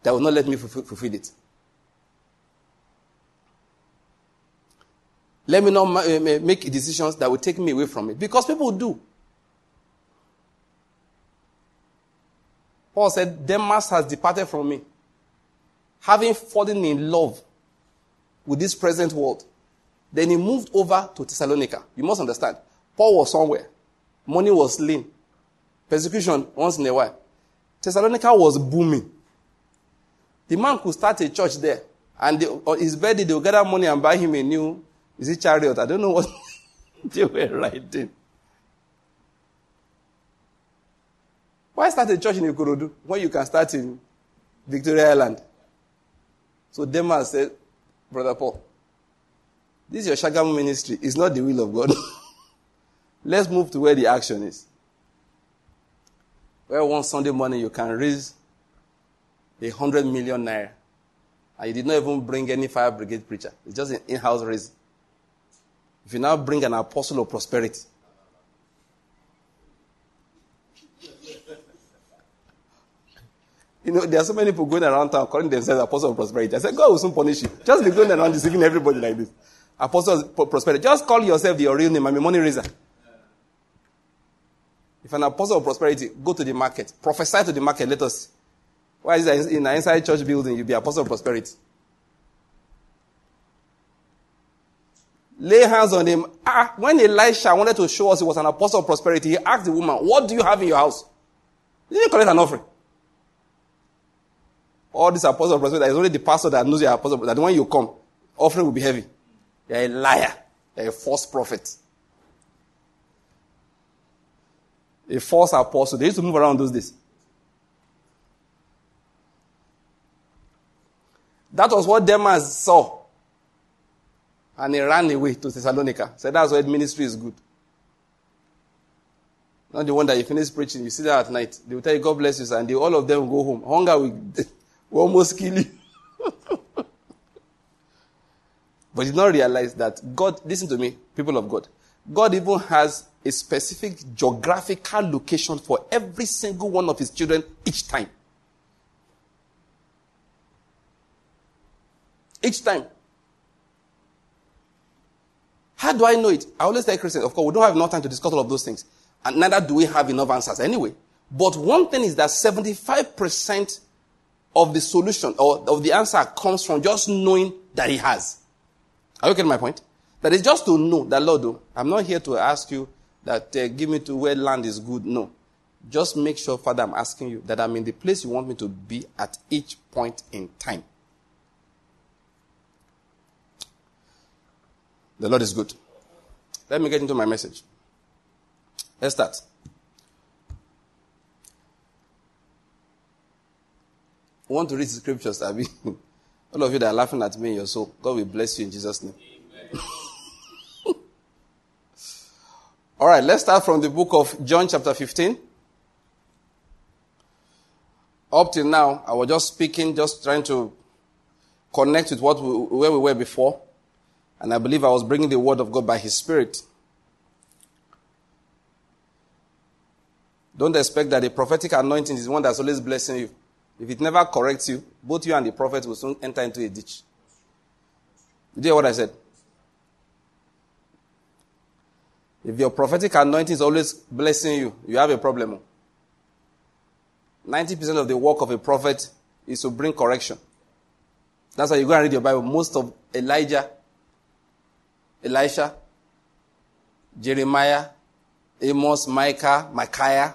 that will not let me fulfill it. Let me not eh, make decisions that will take me away from it. Because people do. Paul said, Demas has departed from me, having fallen in love with this present world. Then he moved over to Thessalonica. You must understand. Paul was somewhere. Money was lean. Persecution once in a while. Thessalonica was booming. The man could start a church there. And the, on his birthday, they will gather money and buy him a new is it chariot? I don't know what they were writing. Why start a church in Ikorodu when you can start in Victoria Island? So Demas said, Brother Paul, this is your Shagamu ministry. It's not the will of God. Let's move to where the action is. Where one Sunday morning you can raise a hundred million naira. And you did not even bring any fire brigade preacher. It's just an in-house raise. If you now bring an apostle of prosperity, You know, there are so many people going around town calling themselves apostles of prosperity. I said, God will soon punish you. Just be going around deceiving everybody like this. Apostles of prosperity. Just call yourself your real name. I'm a money raiser. If an apostle of prosperity, go to the market. Prophesy to the market. Let us. Why is that in an inside church building, you'll be apostle of prosperity? lay hands on him. Ah, when Elisha wanted to show us he was an apostle of prosperity, he asked the woman, What do you have in your house? He didn't collect an offering. All these apostles of prosperity, it's only the pastor that knows you're apostle, that when you come, offering will be heavy. You're a liar. You're a false prophet. A false apostle. They used to move around those days. That was what Demas saw. And he ran away to Thessalonica. So that's why ministry is good. Not the one that you finish preaching, you sit there at night. They will tell you, God bless you, sir, and they, all of them go home. Hunger will, will almost kill you. but you not realize that God, listen to me, people of God. God even has a specific geographical location for every single one of his children each time. Each time. How do I know it? I always tell Christians, of course, we don't have enough time to discuss all of those things. And neither do we have enough answers anyway. But one thing is that 75% of the solution or of the answer comes from just knowing that he has. Are you getting my point? That is just to know that, Lord, oh, I'm not here to ask you that uh, give me to where land is good. No. Just make sure, Father, I'm asking you that I'm in the place you want me to be at each point in time. The Lord is good. Let me get into my message. Let's start. I want to read the scriptures, Abby. All of you that are laughing at me in your soul, God will bless you in Jesus' name. All right, let's start from the book of John, chapter 15. Up till now, I was just speaking, just trying to connect with what we, where we were before. And I believe I was bringing the word of God by His Spirit. Don't expect that the prophetic anointing is one that's always blessing you. If it never corrects you, both you and the prophet will soon enter into a ditch. You hear what I said? If your prophetic anointing is always blessing you, you have a problem. 90% of the work of a prophet is to bring correction. That's why you go and read your Bible. Most of Elijah, Elisha, Jeremiah, Amos, Micah, Micaiah,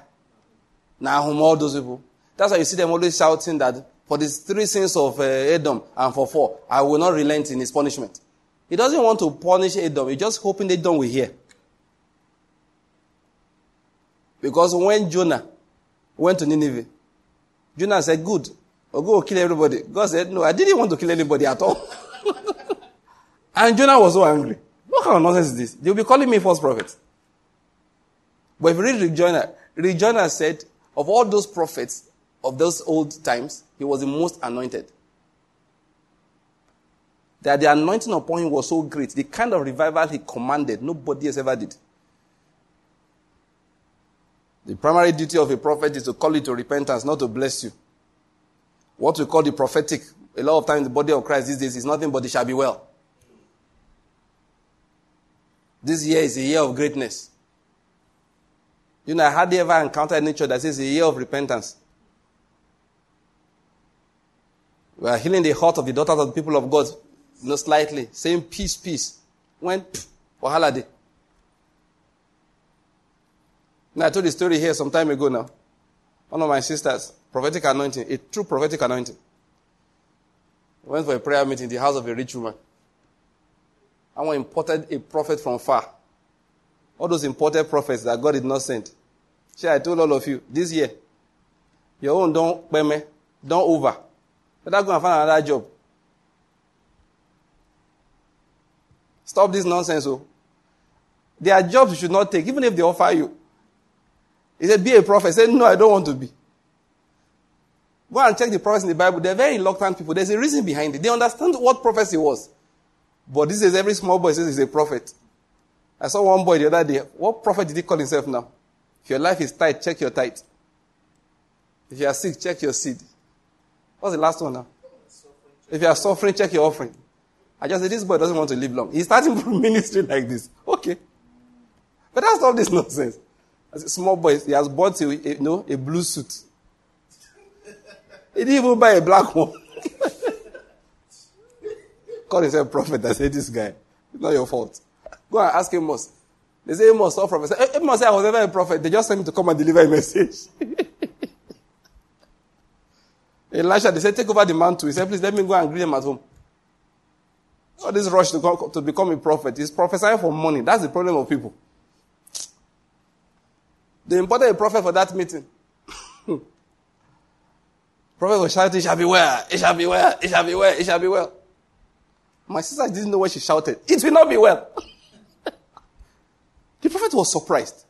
Nahum, all those people. That's why you see them always shouting that for these three sins of uh, Edom and for four, I will not relent in his punishment. He doesn't want to punish Edom. He's just hoping Edom will hear. Because when Jonah went to Nineveh, Jonah said, Good, I'll go kill everybody. God said, No, I didn't want to kill anybody at all. and Jonah was so angry. What kind of nonsense is this? They'll be calling me false prophet. But if you read Rejoiner, Rejoiner said, of all those prophets, of those old times, he was the most anointed. That the anointing upon him was so great, the kind of revival he commanded, nobody else ever did. The primary duty of a prophet is to call you to repentance, not to bless you. What we call the prophetic, a lot of times the body of Christ these days is nothing but it shall be well. This year is a year of greatness. You know, I hardly ever encountered church that says a year of repentance. We are healing the heart of the daughters of the people of God, you know, slightly, saying peace, peace. When, for holiday. Now, I told the story here some time ago now. One of my sisters, prophetic anointing, a true prophetic anointing. went for a prayer meeting in the house of a rich woman. I want imported a prophet from far. All those imported prophets that God did not send. See, I told all of you, this year, your own don't, me, don't over. Better go and find another job. Stop this nonsense. Oh. There are jobs you should not take, even if they offer you. He said, Be a prophet. He said, No, I don't want to be. Go and check the prophets in the Bible. They're very reluctant people. There's a reason behind it. They understand what prophecy was. But this is every small boy says he's a prophet. I saw one boy the other day. What prophet did he call himself now? If your life is tight, check your tithe. If you are sick, check your seed. What's the last one now? If you are suffering, check your offering. I just said, this boy doesn't want to live long. He's starting ministry like this. Okay. But that's all this nonsense. As a small boy, he has bought a, a, you know, a blue suit. He didn't even buy a black one. Call himself prophet. I said, this guy. It's not your fault. Go and ask Amos. They say Amos, stop prophet. Eh, Amos said, I was never a prophet. They just sent me to come and deliver a message. Elisha, they said, take over the mantle. He said, please let me go and greet them at home. All this rush to, to become a prophet is prophesying for money. That's the problem of people. They imported a prophet for that meeting. prophet was shouting, it shall be well, it shall be well, it shall be well, it shall be well. My sister didn't know what she shouted. It will not be well. the prophet was surprised.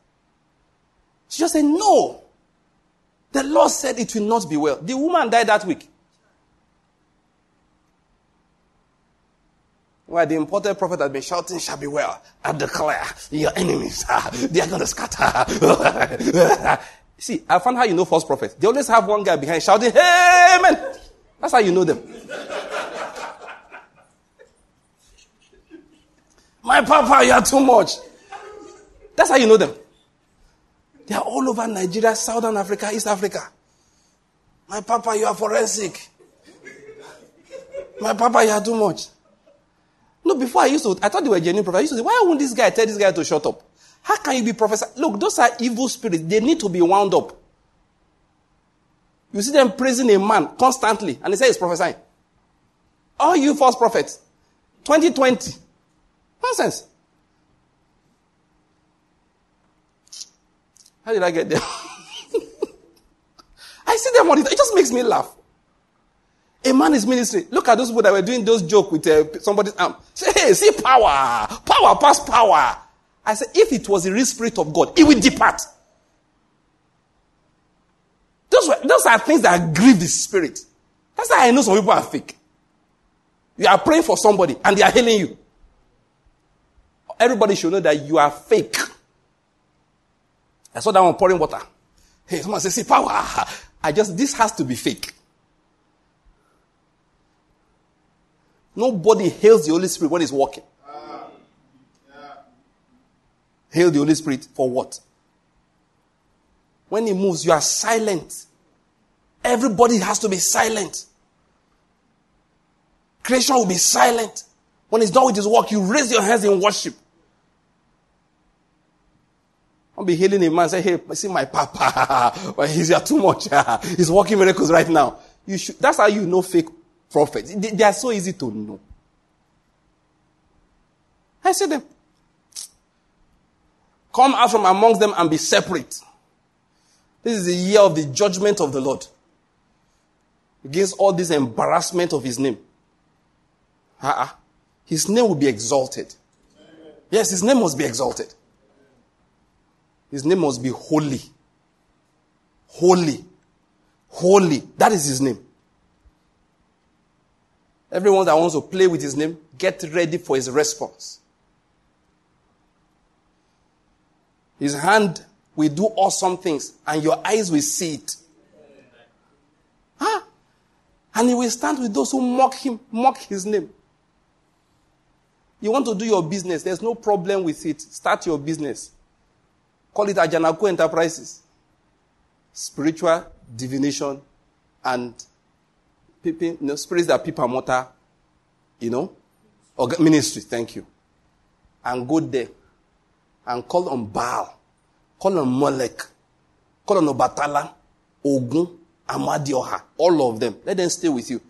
She just said, no. The Lord said it will not be well. The woman died that week. Why the imported prophet had been shouting, shall be well. I declare, your enemies, ah, they are going to scatter. See, I found how you know false prophets. They always have one guy behind shouting, hey, man. That's how you know them. My papa, you are too much. That's how you know them. They are all over Nigeria, Southern Africa, East Africa. My papa, you are forensic. My papa, you are too much. No, before I used to, I thought they were genuine prophets. I used to say, why won't this guy tell this guy to shut up? How can you be professor? Look, those are evil spirits. They need to be wound up. You see them praising a man constantly, and they say he's prophesying. All you false prophets. 2020. Nonsense. How did I get there? I see them on it. It just makes me laugh. A man is ministry. Look at those people that were doing those jokes with uh, somebody's arm. Say, hey, see power. Power past power. I said, if it was the real spirit of God, it will depart. Those, were, those are things that grieve the spirit. That's why I know some people are fake. You are praying for somebody and they are healing you. Everybody should know that you are fake. I saw that one pouring water. Hey, someone says, see power. I just, this has to be fake. Nobody hails the Holy Spirit when he's walking. Hail the Holy Spirit for what? When he moves, you are silent. Everybody has to be silent. Creation will be silent. When he's done with his work, you raise your hands in worship. I'll be healing a man. Say, hey, see my papa. he's here too much. he's working miracles right now. You should, that's how you know fake prophets. They, they are so easy to know. I see them. Come out from amongst them and be separate. This is the year of the judgment of the Lord against all this embarrassment of his name. Uh-uh. His name will be exalted. Yes, his name must be exalted. His name must be holy. Holy. Holy. That is his name. Everyone that wants to play with his name, get ready for his response. His hand will do awesome things, and your eyes will see it. Huh? And he will stand with those who mock him, mock his name. You want to do your business, there's no problem with it. Start your business. Call it Ajanaku Enterprises. Spiritual divination and people, you know, spirits that people mortar, you know, or ministry, thank you. And go there and call on Baal, call on Molech, call on Obatala, Ogun, Amadioha, all of them. Let them stay with you.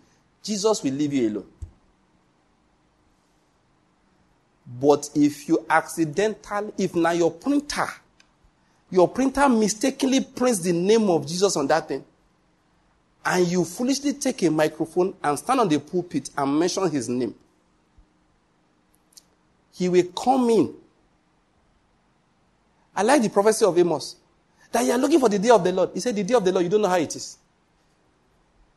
Jesus will leave you alone. But if you accidentally, if now your printer, your printer mistakenly prints the name of Jesus on that thing, and you foolishly take a microphone and stand on the pulpit and mention his name, he will come in. I like the prophecy of Amos that you are looking for the day of the Lord. He said, The day of the Lord, you don't know how it is.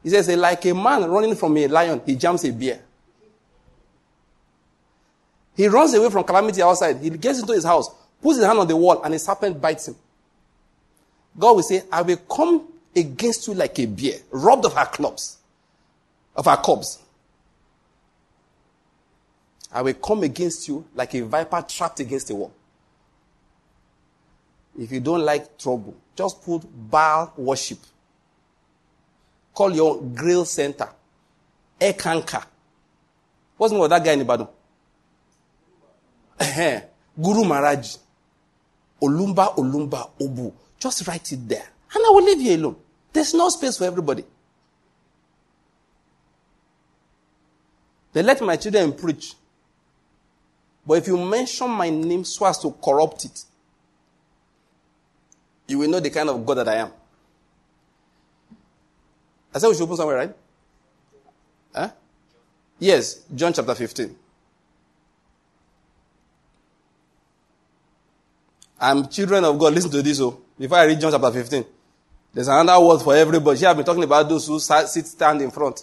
He says, like a man running from a lion, he jumps a bear. He runs away from calamity outside. He gets into his house, puts his hand on the wall, and a serpent bites him. God will say, I will come against you like a bear, robbed of her clubs, of her cubs. I will come against you like a viper trapped against a wall. If you don't like trouble, just put Baal worship. Call your grill center. Eckankar. What's the name of that guy in Ibadan? Guru Maharaj. Olumba, Olumba, Obu. Just write it there. And I will leave you alone. There's no space for everybody. They let my children preach. But if you mention my name so as to corrupt it, you will know the kind of God that I am. I said we should open somewhere, right? Huh? Yes, John chapter 15. I'm children of God. Listen to this. Oh, before I read John chapter 15, there's another word for everybody. Here I've been talking about those who sit, stand in front.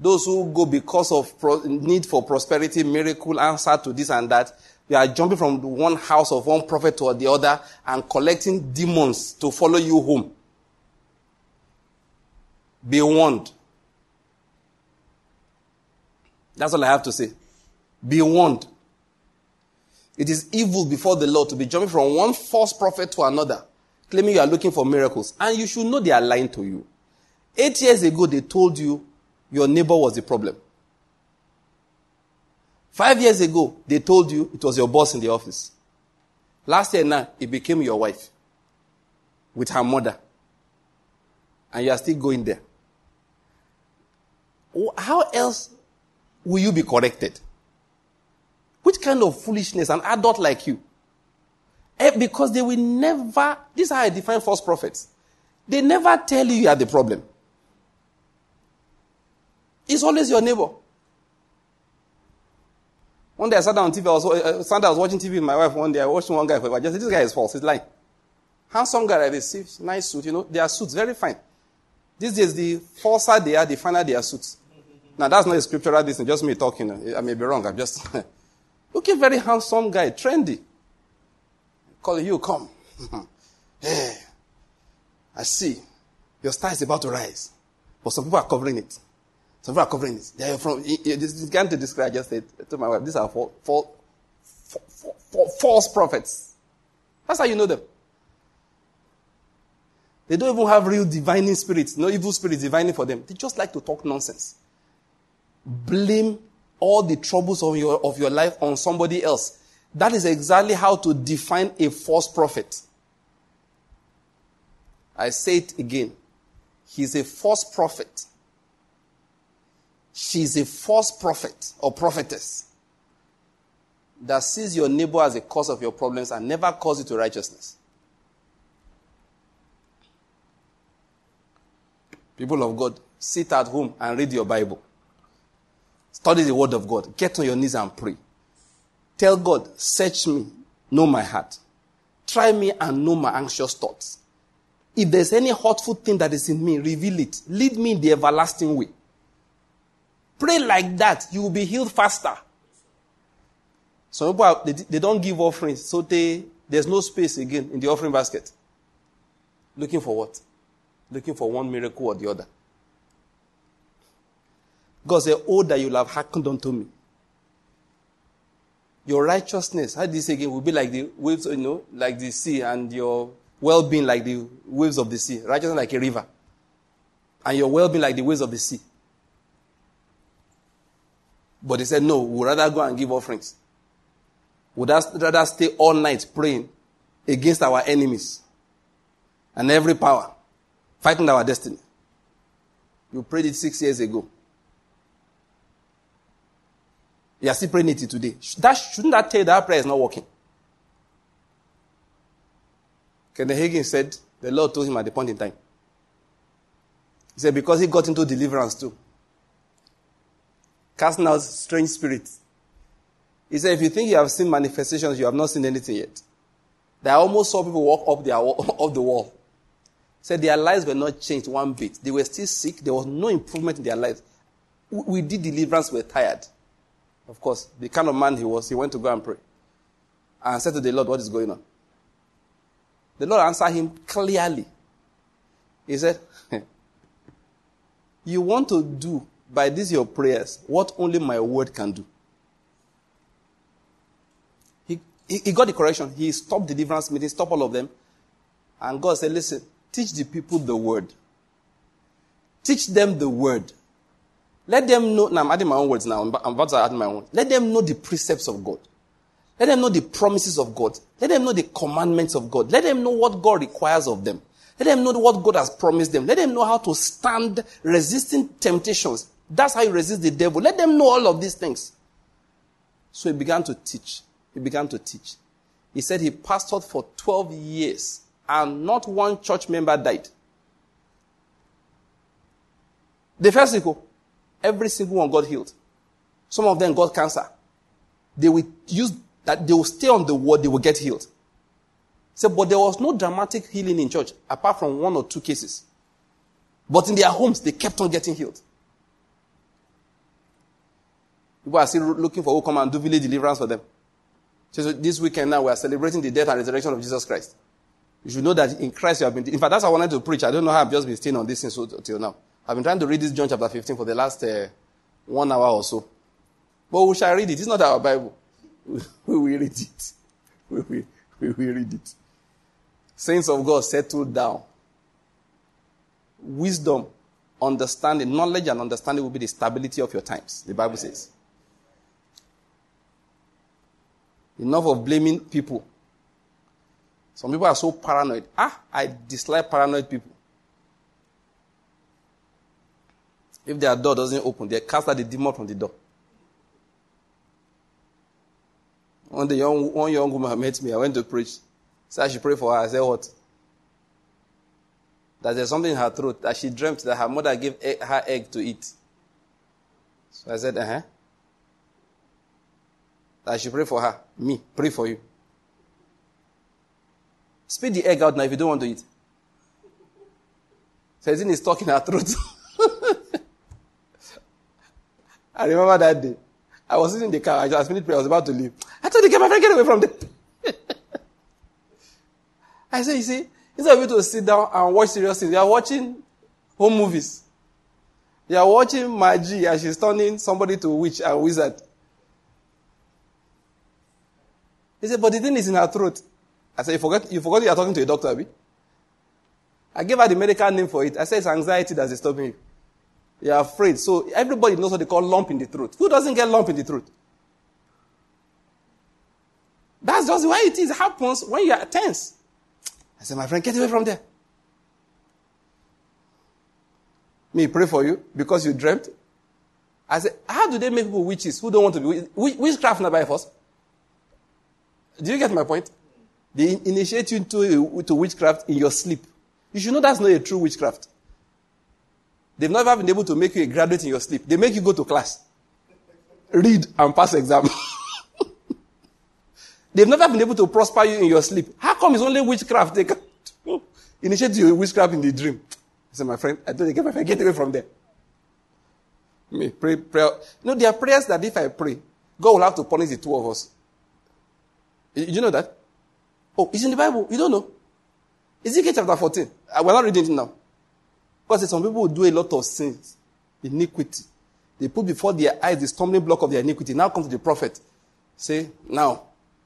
Those who go because of pro- need for prosperity, miracle, answer to this and that. You are jumping from one house of one prophet to the other and collecting demons to follow you home. Be warned. That's all I have to say. Be warned. It is evil before the Lord to be jumping from one false prophet to another, claiming you are looking for miracles. And you should know they are lying to you. Eight years ago, they told you your neighbor was the problem. Five years ago, they told you it was your boss in the office. Last year now, it became your wife with her mother. and you are still going there. How else will you be corrected? Which kind of foolishness, an adult like you? Eh, because they will never, this is how I define false prophets. They never tell you you are the problem. It's always your neighbor. One day I sat down on TV, I was, uh, Sunday I was watching TV with my wife one day, I watched one guy, I just said, this guy is false, he's lying. Handsome guy like this, nice suit, you know, their suits, very fine. These days, the falser they are, the finer their suits. Now that's not a scriptural this just me talking. I may be wrong, I'm just, looking very handsome guy, trendy. Call you, come. Mm-hmm. hey, I see. Your star is about to rise. But some people are covering it. Some people are covering it. They are from, this can't to describe, I just said to my wife, these are false, false, false prophets. That's how you know them. They don't even have real divining spirits, no evil spirits divining for them. They just like to talk nonsense. Blame all the troubles of your, of your life on somebody else. That is exactly how to define a false prophet. I say it again. He's a false prophet. She's a false prophet or prophetess that sees your neighbor as a cause of your problems and never calls you to righteousness. People of God, sit at home and read your Bible. Study the Word of God. Get on your knees and pray. Tell God, search me, know my heart. Try me and know my anxious thoughts. If there's any hurtful thing that is in me, reveal it. Lead me in the everlasting way. Pray like that, you will be healed faster. Some people, are, they, they don't give offerings, so they, there's no space again in the offering basket. Looking for what? Looking for one miracle or the other. God said, Oh, that you'll have hearkened unto me. Your righteousness, how do you say again, will be like the waves, you know, like the sea, and your well being like the waves of the sea. Righteousness like a river. And your well being like the waves of the sea. But he said, No, we'd rather go and give offerings. We'd rather stay all night praying against our enemies and every power, fighting our destiny. You prayed it six years ago. You are still praying it today. That, shouldn't that tell you that prayer is not working? Kenneth Hagin said, the Lord told him at the point in time. He said, because he got into deliverance too. Casting out strange spirits. He said, if you think you have seen manifestations, you have not seen anything yet. They almost saw people walk up, their, up the wall. He said their lives were not changed one bit. They were still sick. There was no improvement in their lives. We did deliverance, we were tired. Of course, the kind of man he was, he went to go and pray. And said to the Lord, What is going on? The Lord answered him clearly. He said, You want to do by these your prayers what only my word can do. He, he, he got the correction. He stopped the deliverance meeting, stopped all of them. And God said, Listen, teach the people the word. Teach them the word. Let them know, now I'm adding my own words now, I'm about to add my own. Let them know the precepts of God. Let them know the promises of God. Let them know the commandments of God. Let them know what God requires of them. Let them know what God has promised them. Let them know how to stand resisting temptations. That's how you resist the devil. Let them know all of these things. So he began to teach. He began to teach. He said he pastored for 12 years and not one church member died. The first cycle, every single one got healed. Some of them got cancer. They will use that they will stay on the word, they will get healed. So, but there was no dramatic healing in church apart from one or two cases. But in their homes, they kept on getting healed. People are still looking for who come and do village deliverance for them. So this weekend now we are celebrating the death and resurrection of Jesus Christ. You should know that in Christ you have been. In fact, that's what I wanted to preach. I don't know how I've just been staying on this since until now. I've been trying to read this John chapter 15 for the last uh, one hour or so. But we shall read it. It's not our Bible. we will read it. We will, we will read it. Saints of God, settle down. Wisdom, understanding, knowledge and understanding will be the stability of your times, the Bible says. Enough of blaming people. Some people are so paranoid. Ah, I dislike paranoid people. If their door doesn't open, they cast out the demon from the door. One young, one young woman met me. I went to preach. Said I should pray for her. I said, What? That there's something in her throat that she dreamt that her mother gave her egg to eat. So I said, Uh huh. That I should pray for her. Me, pray for you. Spit the egg out now if you don't want to eat. So, stuck in her throat. I remember that day. I was sitting in the car. I just finished prayer. I was about to leave. I told the girl, my friend, get away from there. I said, you see, instead of you to sit down and watch serious things, you are watching home movies. You are watching Maggie and she's turning somebody to witch and wizard. He said, but the thing is in her throat. I said, you forgot, you forgot you are talking to a doctor, Abby? I gave her the medical name for it. I said, it's anxiety that's disturbing you. You're afraid. So everybody knows what they call lump in the throat. Who doesn't get lump in the throat? That's just the way it is. It happens when you are tense. I said, my friend, get away from there. Me pray for you because you dreamt. I said, how do they make people witches who don't want to be witchcraft not by force? Do you get my point? They initiate you into, to witchcraft in your sleep. You should know that's not a true witchcraft. They've never been able to make you a graduate in your sleep. They make you go to class, read, and pass exam. They've never been able to prosper you in your sleep. How come it's only witchcraft they can initiate you witchcraft in the dream? I said, my friend, I don't get my friend, get away from there. Me, pray, pray. You know, there are prayers that if I pray, God will have to punish the two of us. Did you know that? Oh, it's in the Bible. You don't know. Ezekiel chapter 14. Uh, we're not reading it now. Because some people do a lot of sins, iniquity. They put before their eyes the stumbling block of their iniquity. Now come to the prophet. Say, now,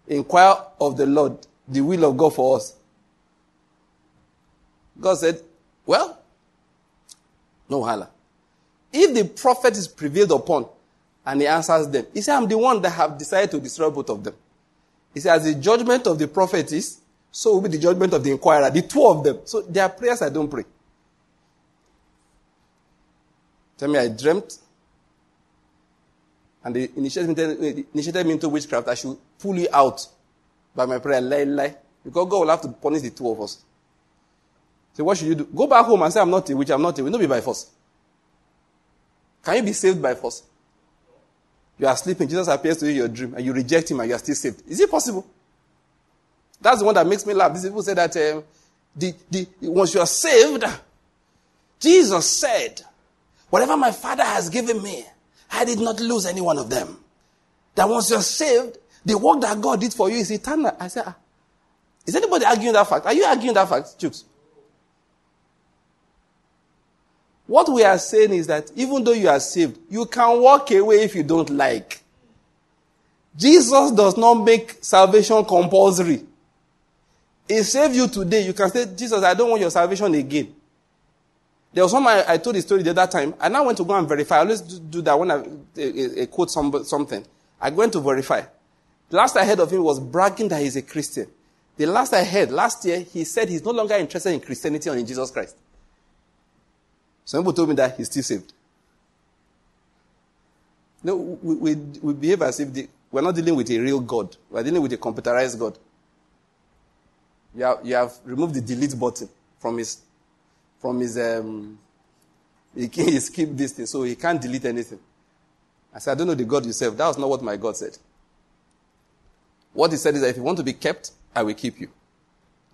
inquire of the Lord the will of God for us. God said, well, no hala. If the prophet is prevailed upon and he answers them, he said, I'm the one that have decided to destroy both of them. He said, as the judgment of the prophet is, so will be the judgment of the inquirer, the two of them. So their prayers I don't pray. Tell me I dreamt and they initiated me, initiated me into witchcraft. I should pull you out by my prayer, lie, lie. Because God will have to punish the two of us. So what should you do? Go back home and say, I'm not a witch, I'm not a witch. Not be by force. Can you be saved by force? You are sleeping, Jesus appears to you in your dream, and you reject him and you are still saved. Is it possible? That's the one that makes me laugh. These people say that um, the, the, once you are saved, Jesus said, Whatever my Father has given me, I did not lose any one of them. That once you're saved, the work that God did for you is eternal. I said, ah, is anybody arguing that fact? Are you arguing that fact, Chooks? What we are saying is that even though you are saved, you can walk away if you don't like. Jesus does not make salvation compulsory. He saved you today. You can say, Jesus, I don't want your salvation again. There was someone I, I told the story the other time. I now went to go and verify. I always do, do that when I, I, I quote some, something. I went to verify. The last I heard of him was bragging that he's a Christian. The last I heard, last year, he said he's no longer interested in Christianity or in Jesus Christ. Some people told me that he's still saved. No, we, we, we behave as if the, we're not dealing with a real God. We're dealing with a computerized God. You have, you have removed the delete button from his from his um, he, he skipped this thing, so he can't delete anything. I said, I don't know the God you serve. That was not what my God said. What he said is that if you want to be kept, I will keep you.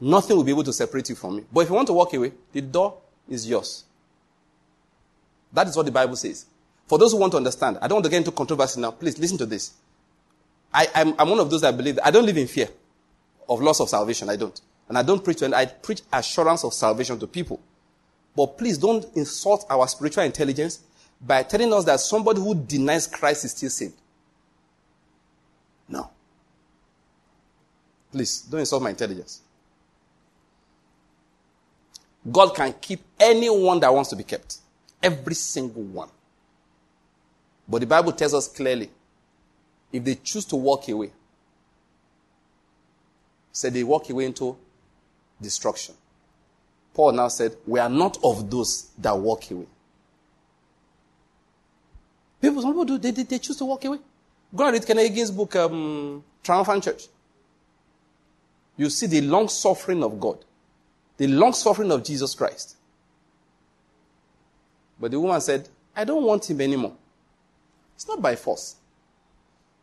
Nothing will be able to separate you from me. But if you want to walk away, the door is yours. That is what the Bible says. For those who want to understand, I don't want to get into controversy now. Please listen to this. I, am one of those that believe I don't live in fear of loss of salvation. I don't. And I don't preach to, and I preach assurance of salvation to people. But please don't insult our spiritual intelligence by telling us that somebody who denies Christ is still saved. No. Please, don't insult my intelligence. God can keep anyone that wants to be kept. Every single one. But the Bible tells us clearly if they choose to walk away, said they walk away into destruction. Paul now said, We are not of those that walk away. People, some people do, they, they, they choose to walk away. Go and read Kenneth Hagin's book, um, Triumphant Church. You see the long suffering of God, the long suffering of Jesus Christ. But the woman said, I don't want him anymore. It's not by force.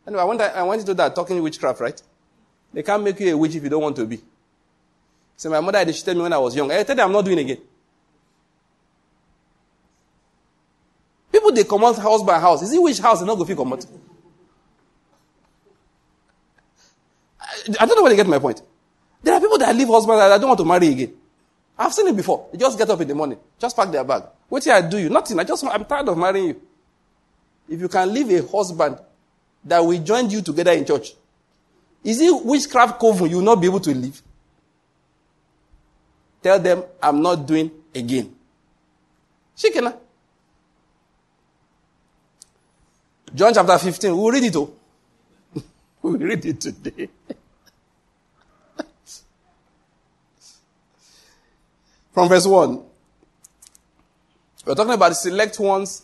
Anyway, I went, I went into that talking witchcraft, right? They can't make you a witch if you don't want to be. So my mother tell me when I was young. I tell them I'm not doing again. People they come out house by house. Is it which house they not go fit come out? I don't know where they get my point. There are people that leave husbands that I don't want to marry again. I've seen it before. They just get up in the morning, just pack their bag. What I do you? Nothing. I just I'm tired of marrying you. If you can leave a husband that we joined you together in church, is it witchcraft coven you will not be able to leave? Tell them I'm not doing again. Shikena. John chapter 15. We'll read it oh. all. we'll read it today. From verse 1. We're talking about the select ones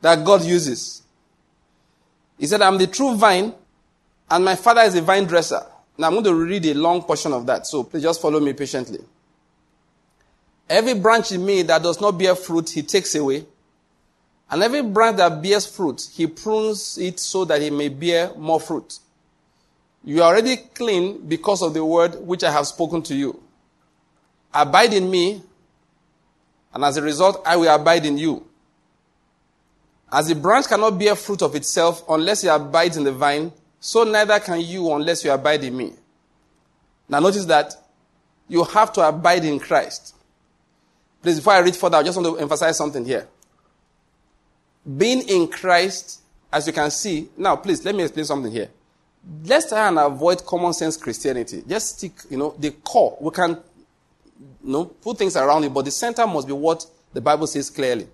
that God uses. He said, I'm the true vine, and my father is a vine dresser. Now I'm going to read a long portion of that, so please just follow me patiently. Every branch in me that does not bear fruit, he takes away. And every branch that bears fruit, he prunes it so that it may bear more fruit. You are already clean because of the word which I have spoken to you. Abide in me, and as a result, I will abide in you. As the branch cannot bear fruit of itself unless it abides in the vine, so neither can you unless you abide in me. Now notice that you have to abide in Christ. Please, before I read further, I just want to emphasize something here. Being in Christ, as you can see, now please let me explain something here. Let's try and avoid common sense Christianity. Just stick, you know, the core. We can you know, put things around it, but the center must be what the Bible says clearly.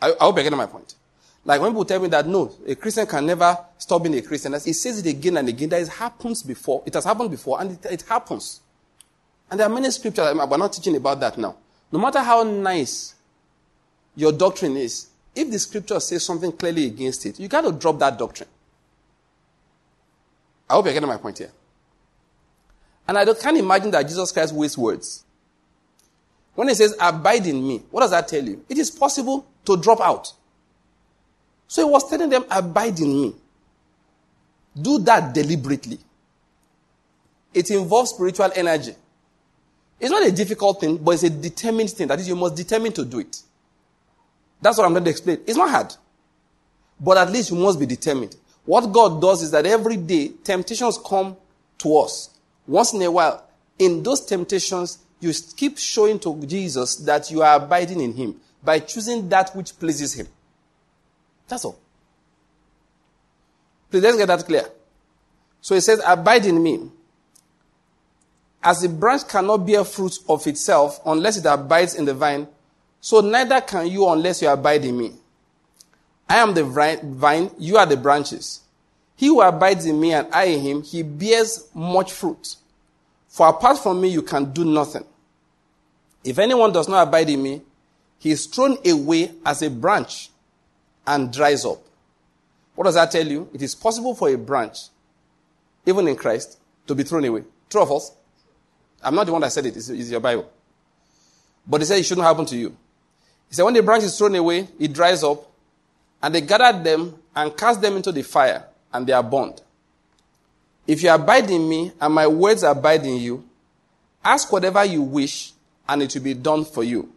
I, I hope you're getting my point. Like when people tell me that no, a Christian can never stop being a Christian, he says it again and again. That it happens before. It has happened before, and it, it happens. And there are many scriptures. We're not teaching about that now. No matter how nice your doctrine is, if the scripture says something clearly against it, you got to drop that doctrine. I hope you're getting my point here. And I can't imagine that Jesus Christ wastes words. When he says, abide in me, what does that tell you? It is possible to drop out. So he was telling them, abide in me. Do that deliberately. It involves spiritual energy. It's not a difficult thing, but it's a determined thing. That is, you must determine to do it. That's what I'm going to explain. It's not hard. But at least you must be determined. What God does is that every day, temptations come to us. Once in a while, in those temptations, you keep showing to Jesus that you are abiding in Him by choosing that which pleases Him. That's all. Please let's get that clear. So he says, Abide in me. As a branch cannot bear fruit of itself unless it abides in the vine, so neither can you unless you abide in me. I am the vine, you are the branches. He who abides in me and I in him, he bears much fruit. For apart from me, you can do nothing. If anyone does not abide in me, he is thrown away as a branch and dries up. What does that tell you? It is possible for a branch, even in Christ, to be thrown away. True or false? I'm not the one that said it, it's, it's your Bible. But he said it shouldn't happen to you. He said, when the branch is thrown away, it dries up, and they gathered them and cast them into the fire, and they are burned. If you abide in me, and my words abide in you, ask whatever you wish, and it will be done for you.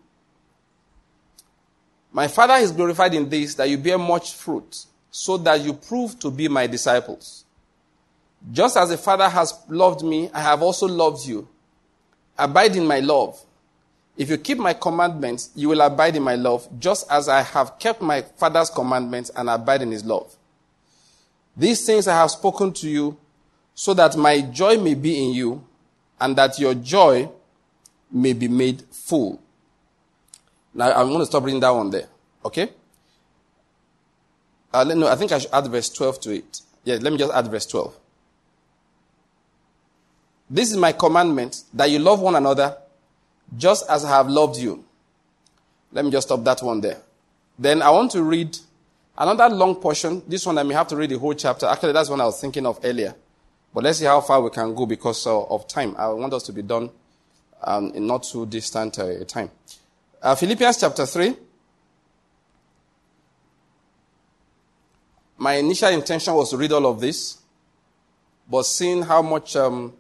My Father is glorified in this, that you bear much fruit, so that you prove to be my disciples. Just as the Father has loved me, I have also loved you. Abide in my love. If you keep my commandments, you will abide in my love, just as I have kept my Father's commandments and abide in his love. These things I have spoken to you, so that my joy may be in you, and that your joy may be made full. Now, I'm going to stop reading that one there. Okay? Uh, no, I think I should add verse 12 to it. Yeah, let me just add verse 12. This is my commandment that you love one another just as I have loved you. Let me just stop that one there. Then I want to read Another long portion, this one I may have to read the whole chapter. Actually, that's one I was thinking of earlier. But let's see how far we can go because of time. I want us to be done um, in not too distant uh, time. Uh, Philippians chapter 3. My initial intention was to read all of this, but seeing how much um,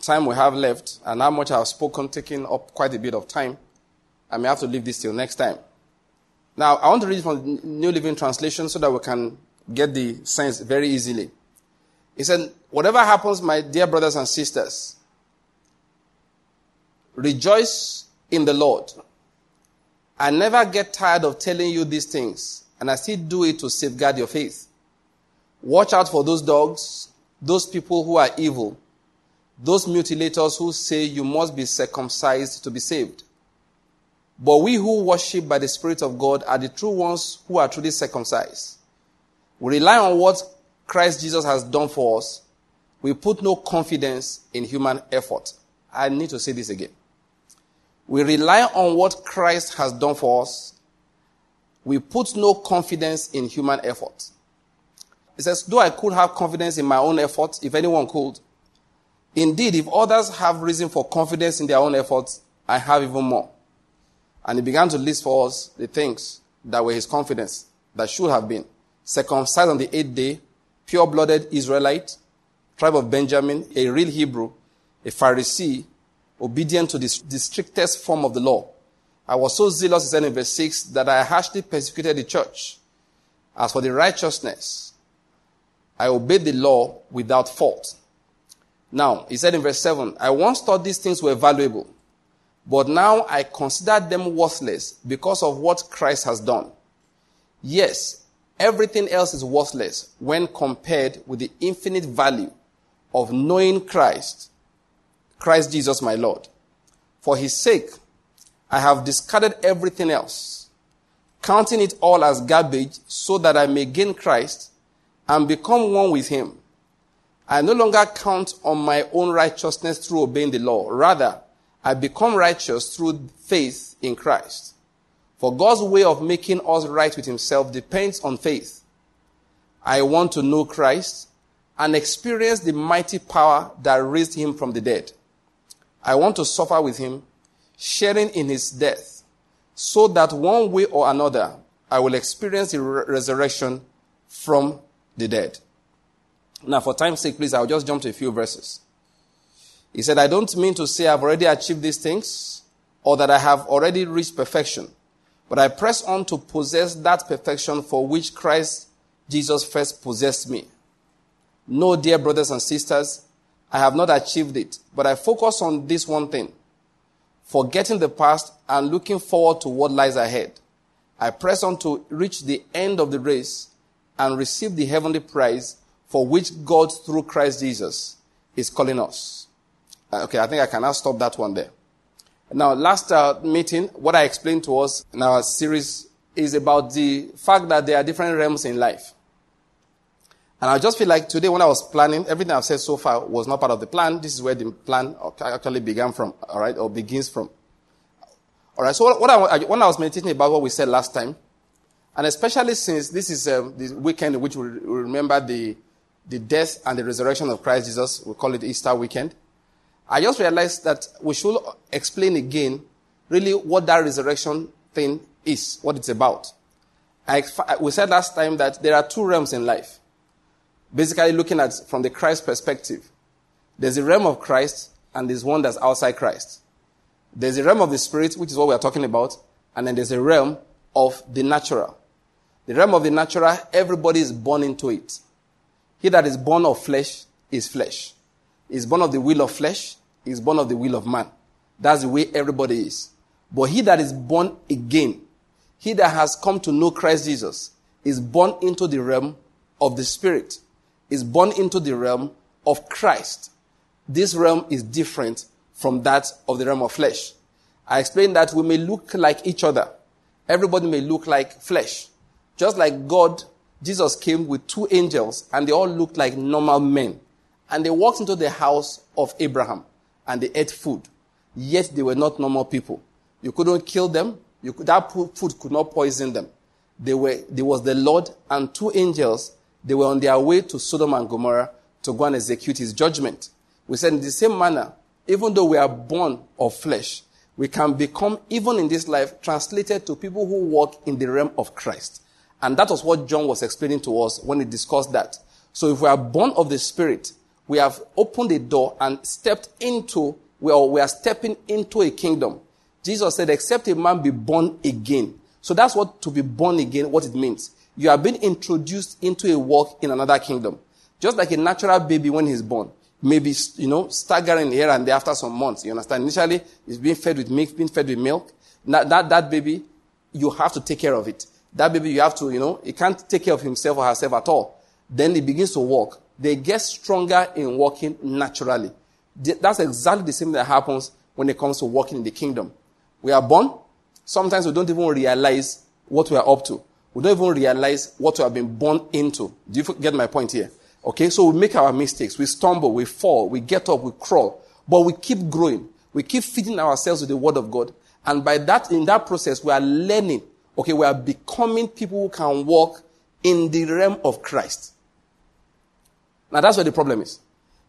time we have left and how much I've spoken, taking up quite a bit of time, I may have to leave this till next time. Now, I want to read from the New Living Translation so that we can get the sense very easily. He said, Whatever happens, my dear brothers and sisters, rejoice in the Lord. I never get tired of telling you these things, and I still do it to safeguard your faith. Watch out for those dogs, those people who are evil, those mutilators who say you must be circumcised to be saved. But we who worship by the Spirit of God are the true ones who are truly circumcised. We rely on what Christ Jesus has done for us. We put no confidence in human effort. I need to say this again. We rely on what Christ has done for us. We put no confidence in human effort. He says, though I could have confidence in my own effort, if anyone could. Indeed, if others have reason for confidence in their own efforts, I have even more. And he began to list for us the things that were his confidence that should have been circumcised on the eighth day, pure blooded Israelite, tribe of Benjamin, a real Hebrew, a Pharisee, obedient to the, strictest form of the law. I was so zealous, he said in verse 6, that I harshly persecuted the church. As for the righteousness, I obeyed the law without fault. Now, he said in verse 7, I once thought these things were valuable but now I consider them worthless because of what Christ has done. Yes, everything else is worthless when compared with the infinite value of knowing Christ, Christ Jesus my Lord. For his sake, I have discarded everything else, counting it all as garbage so that I may gain Christ and become one with him. I no longer count on my own righteousness through obeying the law. Rather, I become righteous through faith in Christ. For God's way of making us right with himself depends on faith. I want to know Christ and experience the mighty power that raised him from the dead. I want to suffer with him, sharing in his death, so that one way or another I will experience the re- resurrection from the dead. Now, for time's sake, please, I'll just jump to a few verses. He said, I don't mean to say I've already achieved these things or that I have already reached perfection, but I press on to possess that perfection for which Christ Jesus first possessed me. No, dear brothers and sisters, I have not achieved it, but I focus on this one thing forgetting the past and looking forward to what lies ahead. I press on to reach the end of the race and receive the heavenly prize for which God, through Christ Jesus, is calling us. Uh, okay, I think I cannot stop that one there. Now, last uh, meeting, what I explained to us in our series is about the fact that there are different realms in life. And I just feel like today when I was planning, everything I've said so far was not part of the plan. This is where the plan actually began from, alright, or begins from. Alright, so what I, when I was meditating about what we said last time, and especially since this is um, the weekend in which we remember the, the death and the resurrection of Christ Jesus, we call it Easter weekend. I just realized that we should explain again really what that resurrection thing is, what it's about. I, we said last time that there are two realms in life. Basically, looking at from the Christ perspective, there's a realm of Christ and there's one that's outside Christ. There's a realm of the spirit, which is what we are talking about, and then there's a realm of the natural. The realm of the natural, everybody is born into it. He that is born of flesh is flesh is born of the will of flesh, is born of the will of man. That's the way everybody is. But he that is born again, he that has come to know Christ Jesus, is born into the realm of the Spirit, is born into the realm of Christ. This realm is different from that of the realm of flesh. I explained that we may look like each other. Everybody may look like flesh. Just like God, Jesus came with two angels and they all looked like normal men. And they walked into the house of Abraham and they ate food. Yet they were not normal people. You couldn't kill them. Could, that food could not poison them. They were, there was the Lord and two angels. They were on their way to Sodom and Gomorrah to go and execute his judgment. We said in the same manner, even though we are born of flesh, we can become, even in this life, translated to people who walk in the realm of Christ. And that was what John was explaining to us when he discussed that. So if we are born of the Spirit, we have opened the door and stepped into, well, we are stepping into a kingdom. Jesus said, except a man be born again. So that's what to be born again, what it means. You are being introduced into a walk in another kingdom. Just like a natural baby when he's born. Maybe, you know, staggering here and there after some months. You understand? Initially, he's being fed with milk, being fed with milk. That, that, that baby, you have to take care of it. That baby, you have to, you know, he can't take care of himself or herself at all. Then he begins to walk. They get stronger in walking naturally. That's exactly the same that happens when it comes to walking in the kingdom. We are born. Sometimes we don't even realize what we are up to. We don't even realize what we have been born into. Do you get my point here? Okay, so we make our mistakes. We stumble, we fall, we get up, we crawl. But we keep growing. We keep feeding ourselves with the word of God. And by that, in that process, we are learning. Okay, we are becoming people who can walk in the realm of Christ. Now that's where the problem is.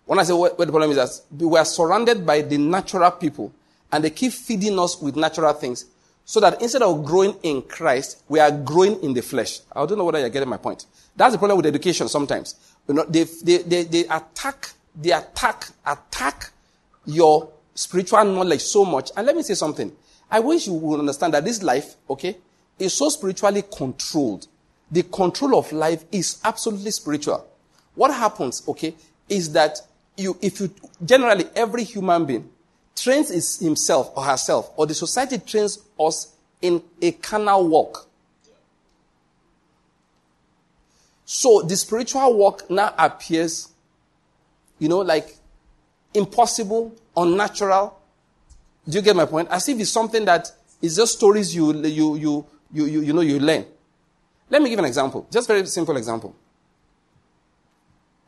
When I say where, the problem is that we are surrounded by the natural people and they keep feeding us with natural things so that instead of growing in Christ, we are growing in the flesh. I don't know whether you're getting my point. That's the problem with education sometimes. You know, they, they, they, they attack, they attack, attack your spiritual knowledge so much. And let me say something. I wish you would understand that this life, okay, is so spiritually controlled. The control of life is absolutely spiritual. What happens, okay, is that you, if you, generally every human being trains his, himself or herself, or the society trains us in a carnal walk. So the spiritual walk now appears, you know, like impossible, unnatural. Do you get my point? As if it's something that is just stories you, you, you, you, you, you know, you learn. Let me give an example. Just very simple example.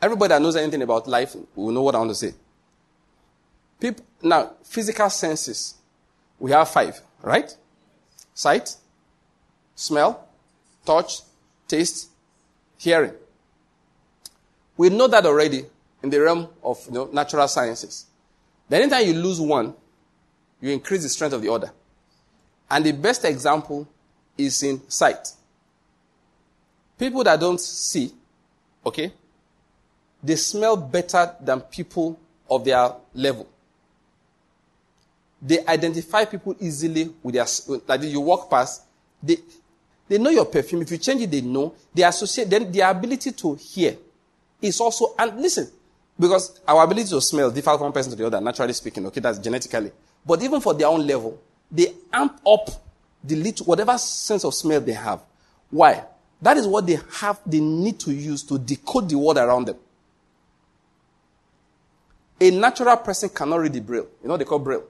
Everybody that knows anything about life will know what I want to say. People, now, physical senses. We have five, right? Sight, smell, touch, taste, hearing. We know that already in the realm of you know, natural sciences. Then anytime you lose one, you increase the strength of the other. And the best example is in sight. People that don't see, okay, they smell better than people of their level. They identify people easily with their, like you walk past, they, they know your perfume. If you change it, they know. They associate, then their ability to hear is also, and listen, because our ability to smell differs from one person to the other, naturally speaking, okay, that's genetically. But even for their own level, they amp up the little, whatever sense of smell they have. Why? That is what they have, they need to use to decode the world around them. A natural person cannot read the braille. You know they call braille?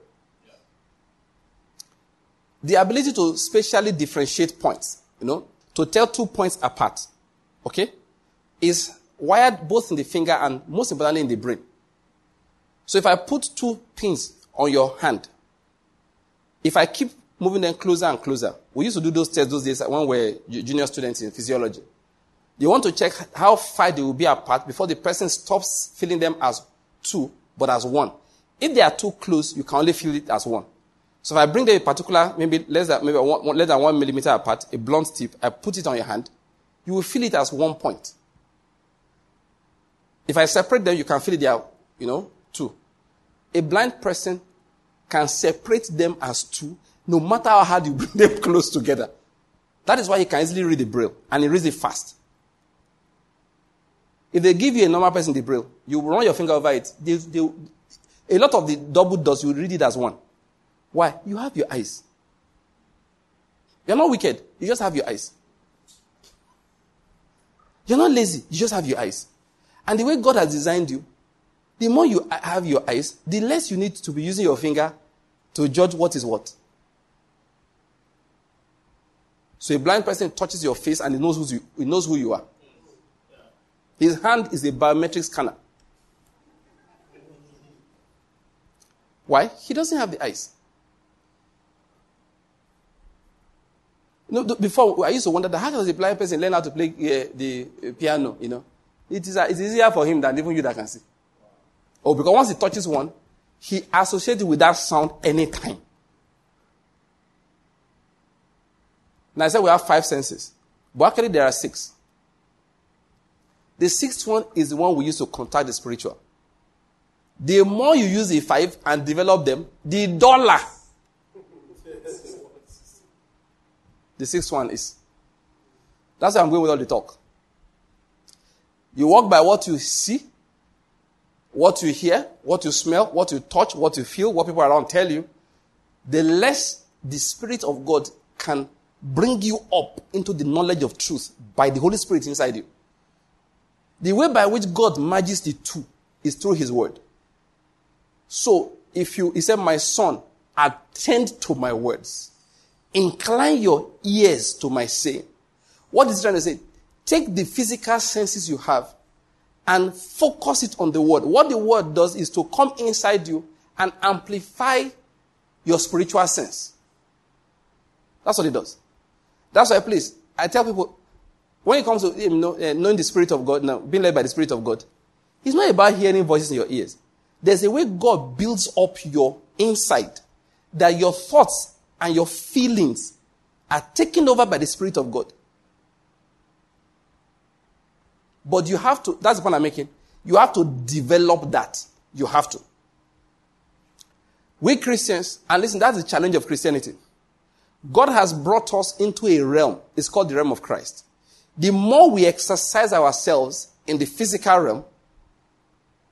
The ability to spatially differentiate points, you know, to tell two points apart, okay, is wired both in the finger and most importantly in the brain. So if I put two pins on your hand, if I keep moving them closer and closer, we used to do those tests those days when we were junior students in physiology. You want to check how far they will be apart before the person stops feeling them as two but as one. If they are too close, you can only feel it as one. So if I bring them a particular, maybe less than, maybe one, less than one millimeter apart, a blunt tip, I put it on your hand, you will feel it as one point. If I separate them, you can feel it there, you know, two. A blind person can separate them as two, no matter how hard you bring them close together. That is why he can easily read the braille, and he reads it fast. If they give you a normal person the braille, you run your finger over it. They, they, a lot of the double dots, you read it as one. Why? You have your eyes. You're not wicked. You just have your eyes. You're not lazy. You just have your eyes. And the way God has designed you, the more you have your eyes, the less you need to be using your finger to judge what is what. So a blind person touches your face and he knows who you, he knows who you are. His hand is a biometric scanner. Why? He doesn't have the eyes. Know, before I used to wonder that how does a blind person learn how to play uh, the uh, piano? You know, it is uh, it's easier for him than even you that can see. Oh, because once he touches one, he associates with that sound anytime. Now I said we have five senses, but actually there are six. The sixth one is the one we use to contact the spiritual. The more you use the five and develop them, the duller the sixth one is. That's why I'm going with all the talk. You walk by what you see, what you hear, what you smell, what you touch, what you feel, what people around tell you. The less the Spirit of God can bring you up into the knowledge of truth by the Holy Spirit inside you. The way by which God merges the two is through His Word. So, if you, He said, My son, attend to my words. Incline your ears to my saying. What is he trying to say? Take the physical senses you have and focus it on the word. What the word does is to come inside you and amplify your spiritual sense. That's what it does. That's why, please, I tell people, when it comes to you know, uh, knowing the Spirit of God, now, being led by the Spirit of God, it's not about hearing voices in your ears. There's a way God builds up your insight that your thoughts and your feelings are taken over by the Spirit of God. But you have to, that's the point I'm making. You have to develop that. You have to. We Christians, and listen, that's the challenge of Christianity. God has brought us into a realm. It's called the realm of Christ. The more we exercise ourselves in the physical realm,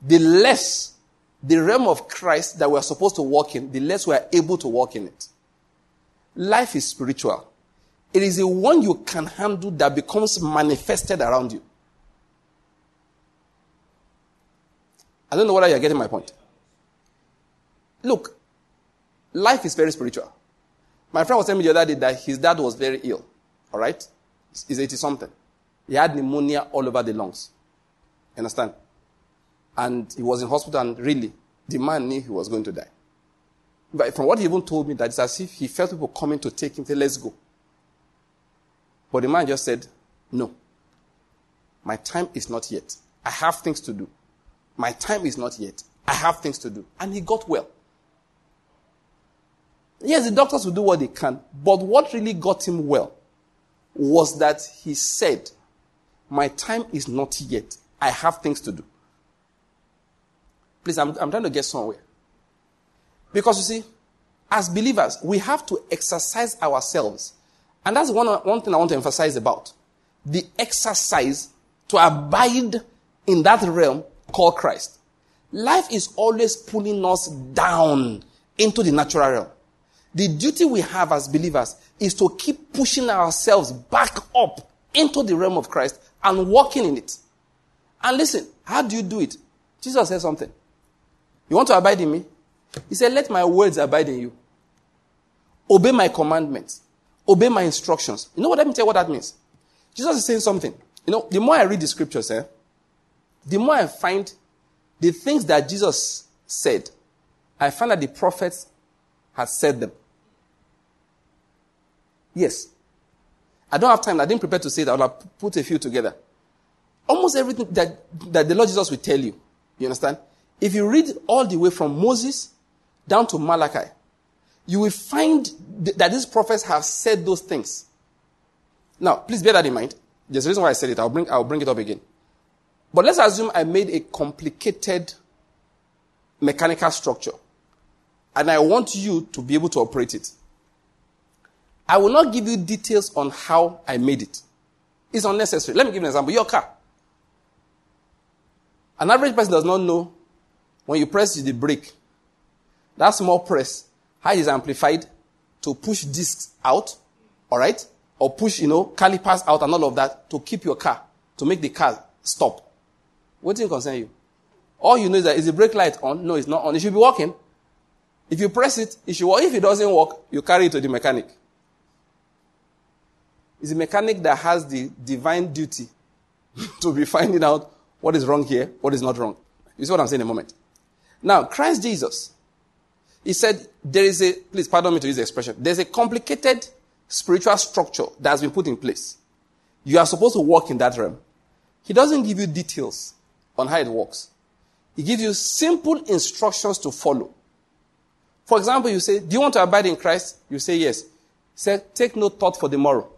the less the realm of Christ that we are supposed to walk in, the less we are able to walk in it. Life is spiritual. It is the one you can handle that becomes manifested around you. I don't know whether you're getting my point. Look, life is very spiritual. My friend was telling me the other day that his dad was very ill. All right? He's 80 something. He had pneumonia all over the lungs. Understand? And he was in hospital and really, the man knew he was going to die. But from what he even told me, that it's as if he felt people coming to take him, say, let's go. But the man just said, no. My time is not yet. I have things to do. My time is not yet. I have things to do. And he got well. Yes, the doctors will do what they can. But what really got him well was that he said, my time is not yet. I have things to do. Please, I'm, I'm trying to get somewhere. Because you see, as believers, we have to exercise ourselves. And that's one, one thing I want to emphasize about. The exercise to abide in that realm called Christ. Life is always pulling us down into the natural realm. The duty we have as believers is to keep pushing ourselves back up into the realm of Christ and walking in it. And listen, how do you do it? Jesus said something. You want to abide in me? He said, Let my words abide in you. Obey my commandments. Obey my instructions. You know what? Let me tell you what that means. Jesus is saying something. You know, the more I read the scriptures, eh, the more I find the things that Jesus said, I find that the prophets had said them. Yes. I don't have time. I didn't prepare to say that. I'll put a few together. Almost everything that, that the Lord Jesus will tell you. You understand? If you read all the way from Moses down to Malachi, you will find th- that these prophets have said those things. Now, please bear that in mind. There's a reason why I said it. I'll bring, I'll bring it up again. But let's assume I made a complicated mechanical structure and I want you to be able to operate it. I will not give you details on how I made it. It's unnecessary. Let me give you an example. Your car. An average person does not know when you press the brake that small press, how it is amplified to push discs out, all right? Or push, you know, calipers out and all of that to keep your car, to make the car stop. What do you concern you? All you know is that is the brake light on? No, it's not on. It should be working. If you press it, it should work. If it doesn't work, you carry it to the mechanic. It's the mechanic that has the divine duty to be finding out what is wrong here, what is not wrong. You see what I'm saying in a moment. Now, Christ Jesus he said, there is a, please pardon me to use the expression, there's a complicated spiritual structure that has been put in place. You are supposed to walk in that realm. He doesn't give you details on how it works. He gives you simple instructions to follow. For example, you say, Do you want to abide in Christ? You say yes. Say, Take no thought for the morrow.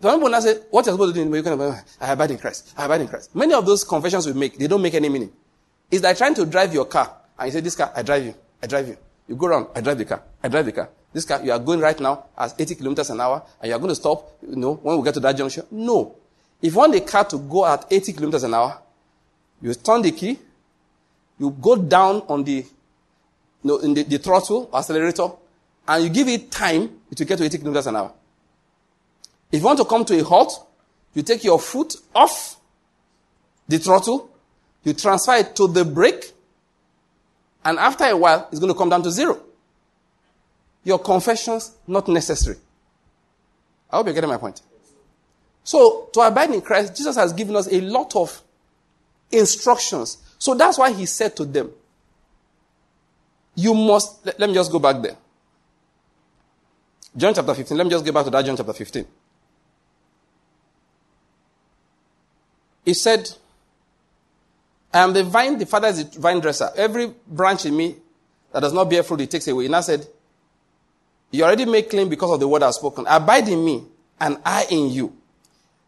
He, some people now say, What you're supposed to do, going to I abide in Christ. I abide in Christ. Many of those confessions we make, they don't make any meaning. It's like trying to drive your car, and you say, This car, I drive you. I drive you. You go around, I drive the car. I drive the car. This car, you are going right now at 80 kilometers an hour, and you are going to stop, you know, when we get to that junction. No. If you want the car to go at 80 kilometers an hour, you turn the key, you go down on the, you know, in the, the throttle, accelerator, and you give it time, will get to 80 kilometers an hour. If you want to come to a halt, you take your foot off the throttle, you transfer it to the brake, and after a while, it's going to come down to zero. Your confessions, not necessary. I hope you're getting my point. So, to abide in Christ, Jesus has given us a lot of instructions. So that's why he said to them, You must, let, let me just go back there. John chapter 15. Let me just go back to that John chapter 15. He said, I am the vine, the Father is the vine dresser. Every branch in me that does not bear fruit, he takes away. And I said, You already made clean because of the word I've spoken. Abide in me, and I in you.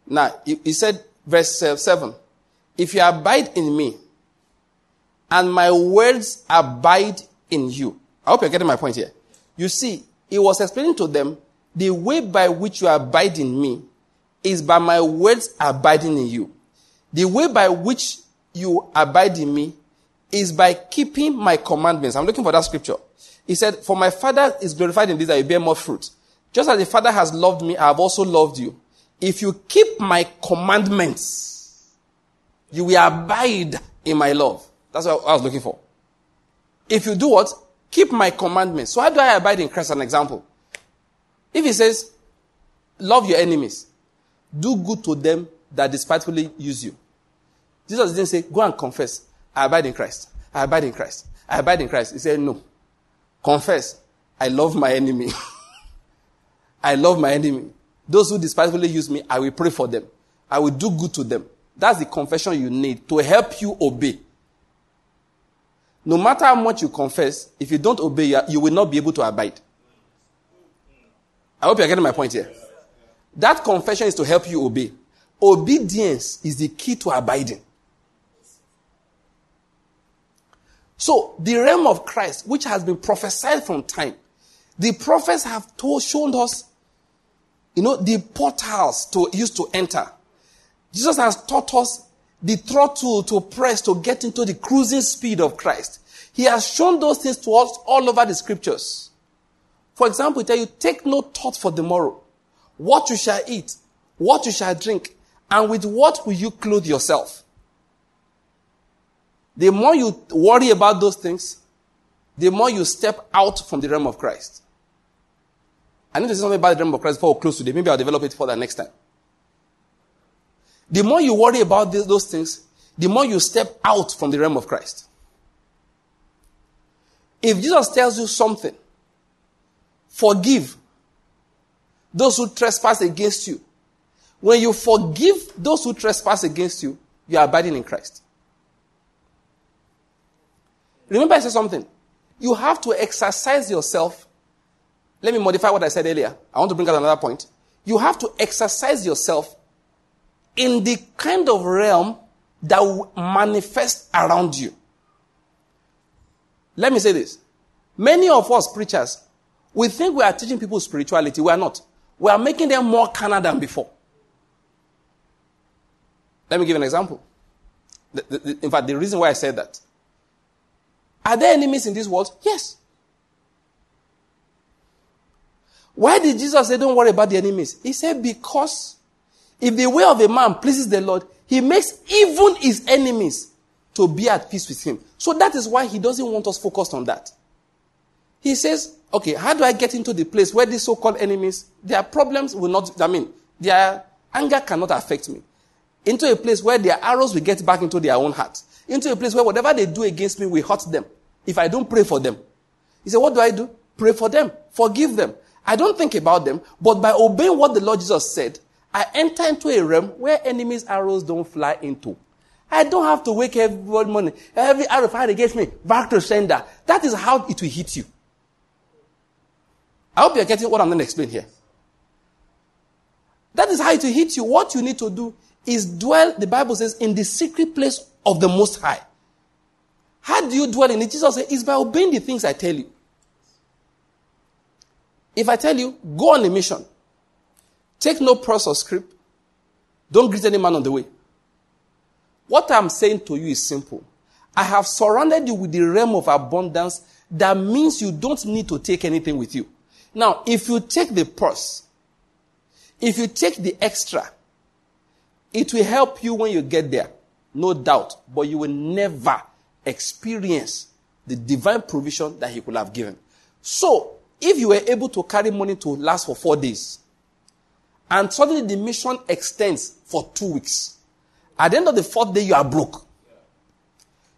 Now, he said, verse uh, 7 If you abide in me, and my words abide in you. I hope you're getting my point here. You see, he was explaining to them the way by which you abide in me is by my words abiding in you. The way by which you abide in me is by keeping my commandments. I'm looking for that scripture. He said, For my Father is glorified in this that you bear more fruit. Just as the Father has loved me, I have also loved you. If you keep my commandments, you will abide in my love. That's what I was looking for. If you do what? Keep my commandments. So how do I abide in Christ? An example. If he says, love your enemies, do good to them that despitefully use you. Jesus didn't say, go and confess. I abide in Christ. I abide in Christ. I abide in Christ. He said, no. Confess. I love my enemy. I love my enemy. Those who despitefully use me, I will pray for them. I will do good to them. That's the confession you need to help you obey. No matter how much you confess, if you don't obey, you will not be able to abide. I hope you're getting my point here. That confession is to help you obey. Obedience is the key to abiding. So, the realm of Christ, which has been prophesied from time, the prophets have told, shown us you know, the portals to use to enter. Jesus has taught us the throttle to press to get into the cruising speed of Christ. He has shown those things to us all over the scriptures. For example, tell you, take no thought for tomorrow. What you shall eat, what you shall drink, and with what will you clothe yourself? The more you worry about those things, the more you step out from the realm of Christ. I need to say something about the realm of Christ before we close today. Maybe I'll develop it further next time. The more you worry about those things, the more you step out from the realm of Christ. If Jesus tells you something, forgive those who trespass against you. When you forgive those who trespass against you, you are abiding in Christ. Remember, I said something. You have to exercise yourself let me modify what I said earlier. I want to bring out another point. You have to exercise yourself in the kind of realm that will manifest around you. Let me say this. Many of us preachers, we think we are teaching people spirituality. We are not. We are making them more carnal than before. Let me give an example. The, the, the, in fact, the reason why I said that. Are there enemies in this world? Yes. Why did Jesus say, Don't worry about the enemies? He said, Because if the way of a man pleases the Lord, he makes even his enemies to be at peace with him. So that is why he doesn't want us focused on that. He says, Okay, how do I get into the place where these so called enemies, their problems will not, I mean, their anger cannot affect me? Into a place where their arrows will get back into their own heart. Into a place where whatever they do against me will hurt them if I don't pray for them. He said, What do I do? Pray for them, forgive them. I don't think about them, but by obeying what the Lord Jesus said, I enter into a realm where enemies' arrows don't fly into. I don't have to wake every morning. Every arrow fired against me, back to sender. That is how it will hit you. I hope you're getting what I'm going to explain here. That is how it will hit you. What you need to do is dwell, the Bible says, in the secret place of the Most High. How do you dwell in it? Jesus said, it's by obeying the things I tell you. If I tell you, go on a mission, take no purse or script, don't greet any man on the way. What I'm saying to you is simple. I have surrounded you with the realm of abundance that means you don't need to take anything with you. Now, if you take the purse, if you take the extra, it will help you when you get there, no doubt, but you will never experience the divine provision that He could have given. So, if you were able to carry money to last for four days, and suddenly the mission extends for two weeks, at the end of the fourth day, you are broke.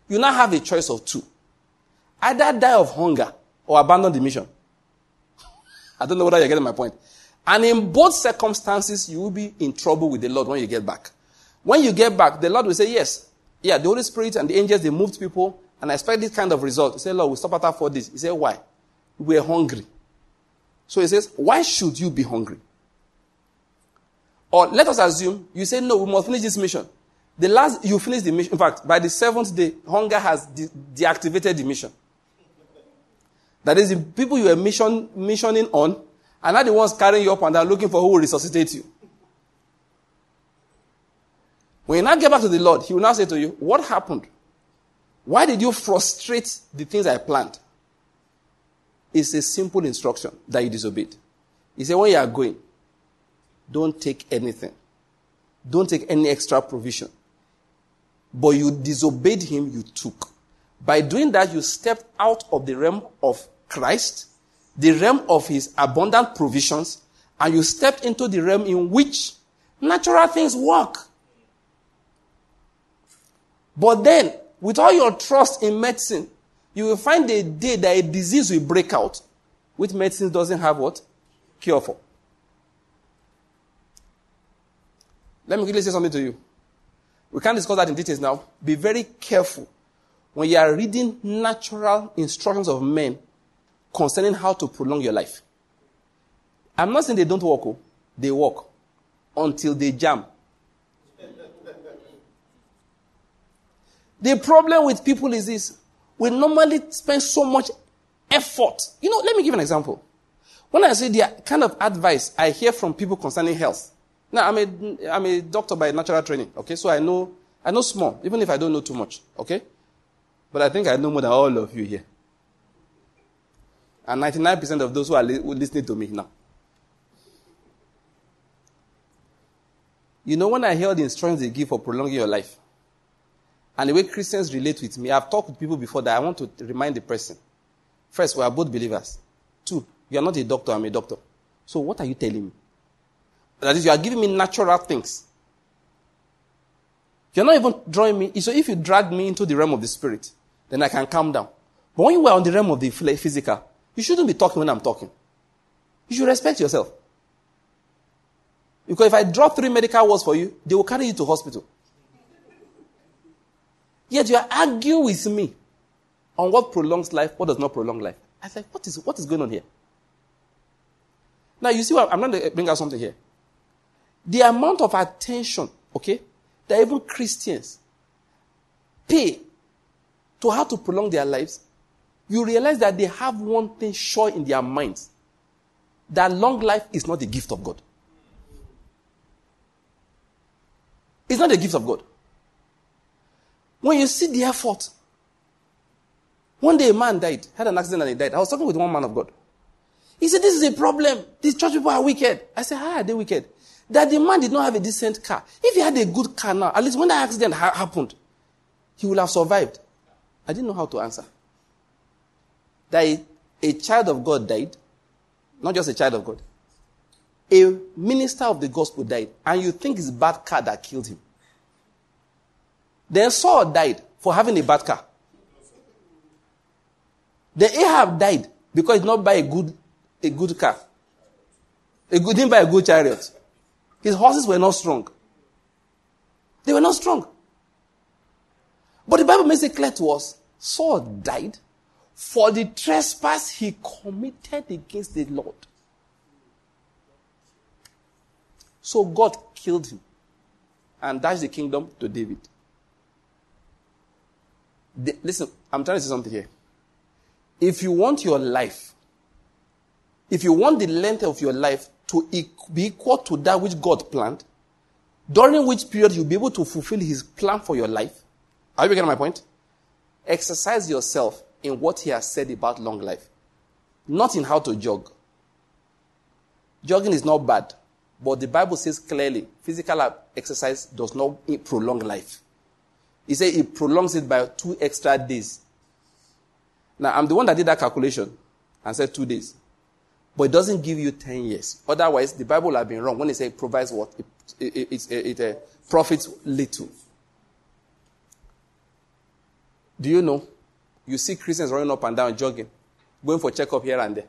You now have a choice of two either die of hunger or abandon the mission. I don't know whether you're getting my point. And in both circumstances, you will be in trouble with the Lord when you get back. When you get back, the Lord will say, Yes, yeah, the Holy Spirit and the angels, they moved people, and I expect this kind of result. He said, Lord, we stop at for this. He said, Why? We're hungry. So he says, Why should you be hungry? Or let us assume you say, No, we must finish this mission. The last, you finish the mission. In fact, by the seventh day, hunger has de- deactivated the mission. That is, the people you were mission, missioning on are not the ones carrying you up and down looking for who will resuscitate you. When you now get back to the Lord, He will now say to you, What happened? Why did you frustrate the things I planned? It's a simple instruction that you disobeyed. He said, When you are going, don't take anything, don't take any extra provision. But you disobeyed Him, you took. By doing that, you stepped out of the realm of Christ, the realm of his abundant provisions, and you stepped into the realm in which natural things work. But then, with all your trust in medicine, you will find a day that a disease will break out, which medicine doesn't have what? Cure for. Let me quickly say something to you. We can't discuss that in details now. Be very careful when you are reading natural instructions of men concerning how to prolong your life. I'm not saying they don't work, oh. they work until they jam. The problem with people is this we normally spend so much effort. You know, let me give an example. When I say the kind of advice I hear from people concerning health, now I'm a, I'm a doctor by natural training, okay? So I know, I know small, even if I don't know too much, okay? But I think I know more than all of you here. And 99% of those who are li- listening to me now. You know, when I hear the instructions they give for prolonging your life, and the way Christians relate with me, I've talked with people before that I want to remind the person. First, we are both believers. Two, you are not a doctor, I'm a doctor. So what are you telling me? That is, you are giving me natural things. You're not even drawing me. So if you drag me into the realm of the spirit, then I can calm down. But when you are on the realm of the physical, you shouldn't be talking when I'm talking. You should respect yourself. Because if I drop three medical words for you, they will carry you to hospital. Yet you arguing with me on what prolongs life, what does not prolong life. I said, what is, what is going on here? Now, you see what I'm going to bring out something here. The amount of attention, okay, that even Christians pay to how to prolong their lives you realize that they have one thing sure in their minds that long life is not the gift of God. It's not the gift of God. When you see the effort, one day a man died, had an accident and he died. I was talking with one man of God. He said, This is a problem. These church people are wicked. I said, How are they wicked? That the man did not have a decent car. If he had a good car now, at least when that accident ha- happened, he would have survived. I didn't know how to answer that a, a child of God died, not just a child of God, a minister of the gospel died, and you think it's bad car that killed him. Then Saul died for having a bad car. Then Ahab died Because he did not buy a good, a good car. He didn't buy a good chariot. His horses were not strong. They were not strong. But the Bible makes it clear to us Saul died for the trespass he committed against the Lord. So God killed him and dashed the kingdom to David. The, listen, I'm trying to say something here. If you want your life, if you want the length of your life to be equal to that which God planned, during which period you'll be able to fulfill his plan for your life, are you getting my point? Exercise yourself in what he has said about long life, not in how to jog. Jogging is not bad, but the Bible says clearly physical exercise does not prolong life. He said it prolongs it by two extra days. Now, I'm the one that did that calculation and said two days. But it doesn't give you 10 years. Otherwise, the Bible would have been wrong when it says it provides what? It, it, it, it, it uh, profits little. Do you know? You see Christians running up and down, jogging, going for checkup here and there.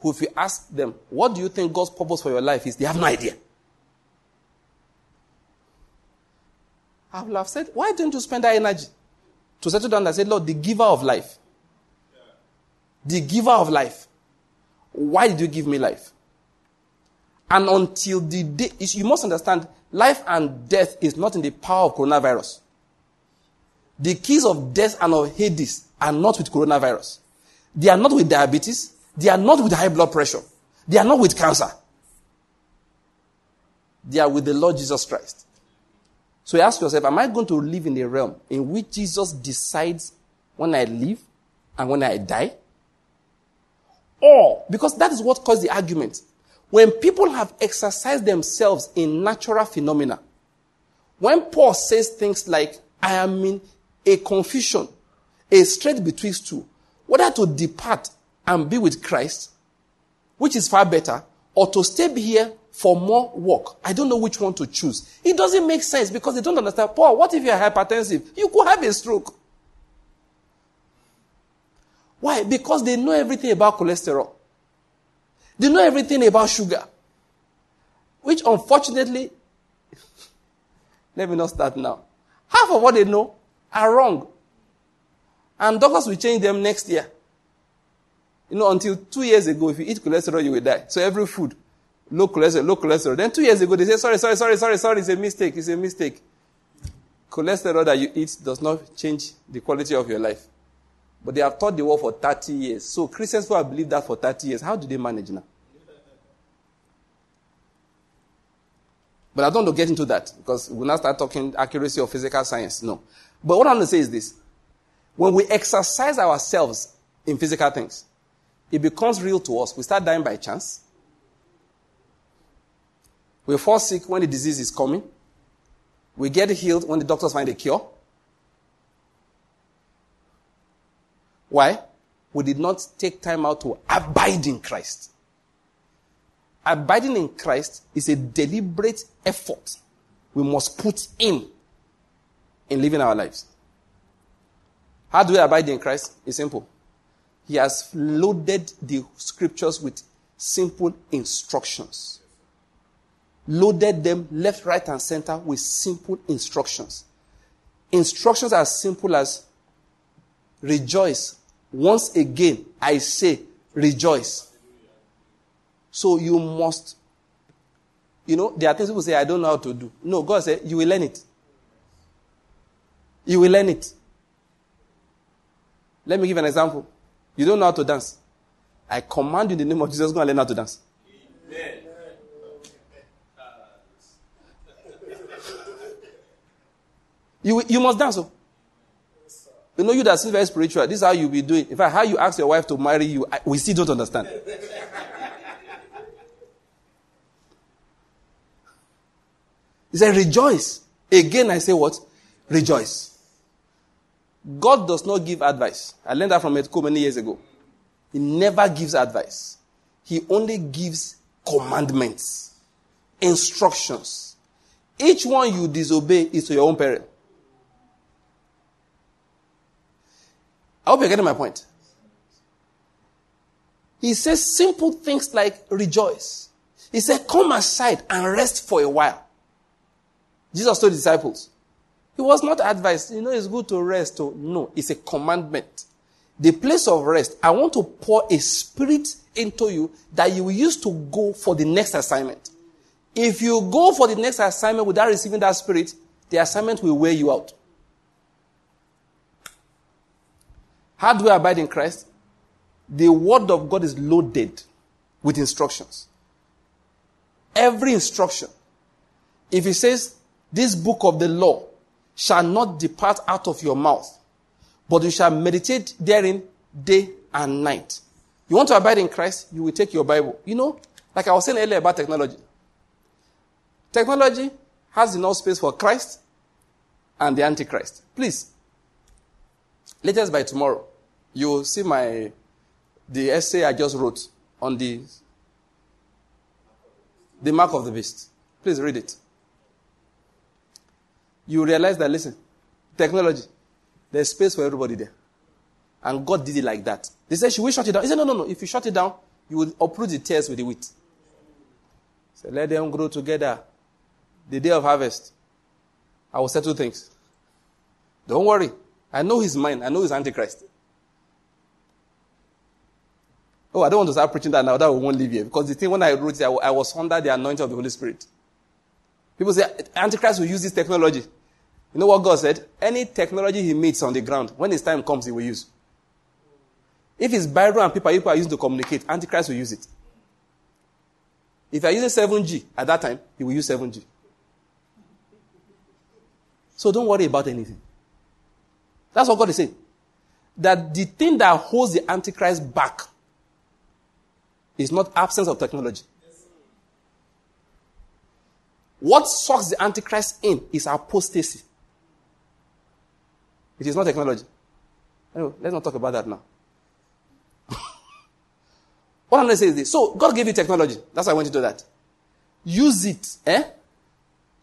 Who, if you ask them, what do you think God's purpose for your life is? They have no idea. I will have said, why don't you spend that energy to settle down and say, Lord, the giver of life. The giver of life. Why did you give me life? And until the day, you must understand, life and death is not in the power of coronavirus. The keys of death and of Hades are not with coronavirus. They are not with diabetes. They are not with high blood pressure. They are not with cancer. They are with the Lord Jesus Christ. So you ask yourself, am I going to live in a realm in which Jesus decides when I live and when I die? Or, because that is what caused the argument. When people have exercised themselves in natural phenomena, when Paul says things like, I am in a confusion, a strait between two, whether to depart and be with Christ, which is far better, or to stay here for more work. I don't know which one to choose. It doesn't make sense because they don't understand. Paul, what if you're hypertensive? You could have a stroke. Why? Because they know everything about cholesterol. They know everything about sugar. Which unfortunately, let me not start now. Half of what they know are wrong. And doctors will change them next year. You know, until two years ago, if you eat cholesterol, you will die. So every food, low cholesterol, low cholesterol. Then two years ago, they say, sorry, sorry, sorry, sorry, sorry, it's a mistake, it's a mistake. Cholesterol that you eat does not change the quality of your life. But they have taught the world for 30 years. So Christians who have believed that for 30 years, how do they manage now? But I don't want to get into that because we'll not start talking accuracy of physical science. No. But what I'm going to say is this. When we exercise ourselves in physical things, it becomes real to us. We start dying by chance. We fall sick when the disease is coming. We get healed when the doctors find a cure. Why? We did not take time out to abide in Christ. Abiding in Christ is a deliberate effort we must put in in living our lives. How do we abide in Christ? It's simple. He has loaded the scriptures with simple instructions. Loaded them left, right, and center with simple instructions. Instructions as simple as rejoice. Once again, I say rejoice. So you must, you know, there are things people say, I don't know how to do. No, God said, you will learn it. You will learn it. Let me give an example. You don't know how to dance. I command you in the name of Jesus, go and learn how to dance. Amen. You, you must dance. Oh. You know, you that seems very spiritual. This is how you be doing. In fact, how you ask your wife to marry you, I, we still don't understand. he said, rejoice. Again, I say what? Rejoice. God does not give advice. I learned that from Edco many years ago. He never gives advice. He only gives commandments, instructions. Each one you disobey is to your own peril. I hope you're getting my point. He says simple things like rejoice. He said, Come aside and rest for a while. Jesus told the disciples. He was not advised, you know, it's good to rest. Oh, no, it's a commandment. The place of rest, I want to pour a spirit into you that you will use to go for the next assignment. If you go for the next assignment without receiving that spirit, the assignment will wear you out. How do we abide in Christ? The word of God is loaded with instructions. Every instruction. If he says, This book of the law shall not depart out of your mouth, but you shall meditate therein day and night. You want to abide in Christ, you will take your Bible. You know, like I was saying earlier about technology. Technology has enough space for Christ and the Antichrist. Please, latest by tomorrow, you will see my the essay I just wrote on the the mark of the beast. Please read it. You realize that listen, technology, there's space for everybody there. And God did it like that. They said, Should we shut it down? He said, No, no, no. If you shut it down, you will uproot the tares with the wheat. So let them grow together. The day of harvest, I will settle things. Don't worry. I know his mind. I know his antichrist. Oh, I don't want to start preaching that now. That we won't leave here. Because the thing, when I wrote it, I was under the anointing of the Holy Spirit. People say, Antichrist will use this technology. You know what God said? Any technology he meets on the ground, when his time comes, he will use. If it's Bible and people, people are using to communicate, Antichrist will use it. If you are using 7G at that time, he will use 7G. So don't worry about anything. That's what God is saying. That the thing that holds the Antichrist back is not absence of technology. What sucks the Antichrist in is apostasy. It is not technology. Anyway, let's not talk about that now. what I'm going to say is this. So, God gave you technology. That's why I want to do that. Use it eh,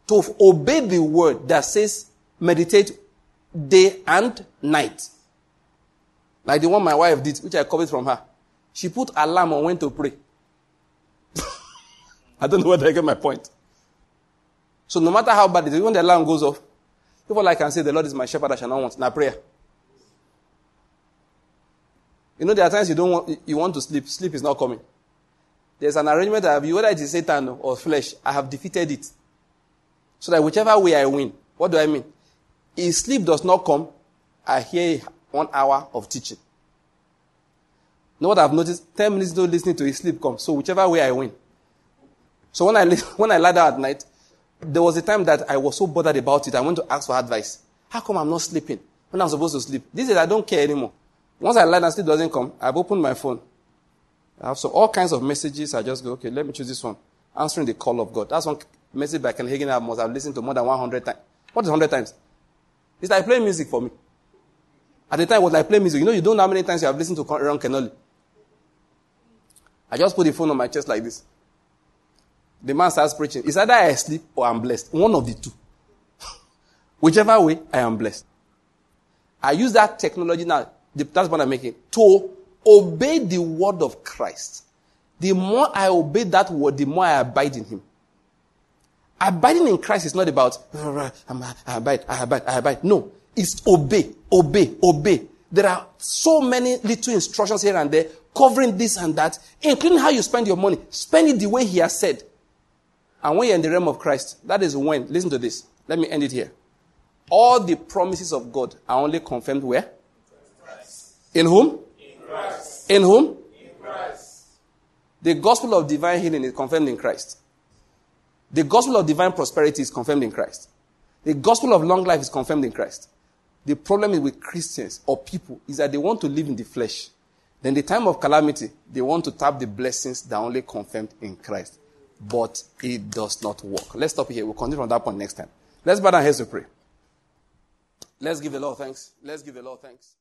to obey the word that says meditate day and night. Like the one my wife did, which I copied from her. She put alarm on when to pray. I don't know whether I get my point. So no matter how bad it is, when the alarm goes off, people like can say, The Lord is my shepherd, I shall not want. Now prayer. You know, there are times you don't want you want to sleep. Sleep is not coming. There's an arrangement that have, whether it is Satan or flesh, I have defeated it. So that whichever way I win, what do I mean? If sleep does not come, I hear one hour of teaching. Know what I've noticed? Ten minutes to listening to his sleep come. So whichever way I win. So when I when I lie down at night, there was a time that I was so bothered about it. I went to ask for advice. How come I'm not sleeping when I'm supposed to sleep? This is I don't care anymore. Once I lie down, sleep doesn't come. I've opened my phone. I have so all kinds of messages. I just go, okay, let me choose this one. Answering the call of God. That's one message by Ken Hagin I must have listened to more than 100 times. What is 100 times? It's like playing music for me. At the time, it was like playing music. You know, you don't know how many times you have listened to Ron Kenoly. I just put the phone on my chest like this. The man starts preaching. It's either I sleep or I'm blessed. One of the two. Whichever way, I am blessed. I use that technology now. That's what I'm making. To obey the word of Christ. The more I obey that word, the more I abide in Him. Abiding in Christ is not about, I abide, I abide, I abide. No. It's obey, obey, obey. There are so many little instructions here and there covering this and that, including how you spend your money. Spend it the way He has said. And when you're in the realm of Christ, that is when, listen to this. Let me end it here. All the promises of God are only confirmed where? In whom? In Christ. In whom? In Christ. The gospel of divine healing is confirmed in Christ. The gospel of divine prosperity is confirmed in Christ. The gospel of long life is confirmed in Christ. The problem is with Christians or people is that they want to live in the flesh. Then the time of calamity, they want to tap the blessings that are only confirmed in Christ but it does not work. Let's stop here. We'll continue from that point next time. Let's bow down heads to pray. Let's give the Lord thanks. Let's give the Lord thanks.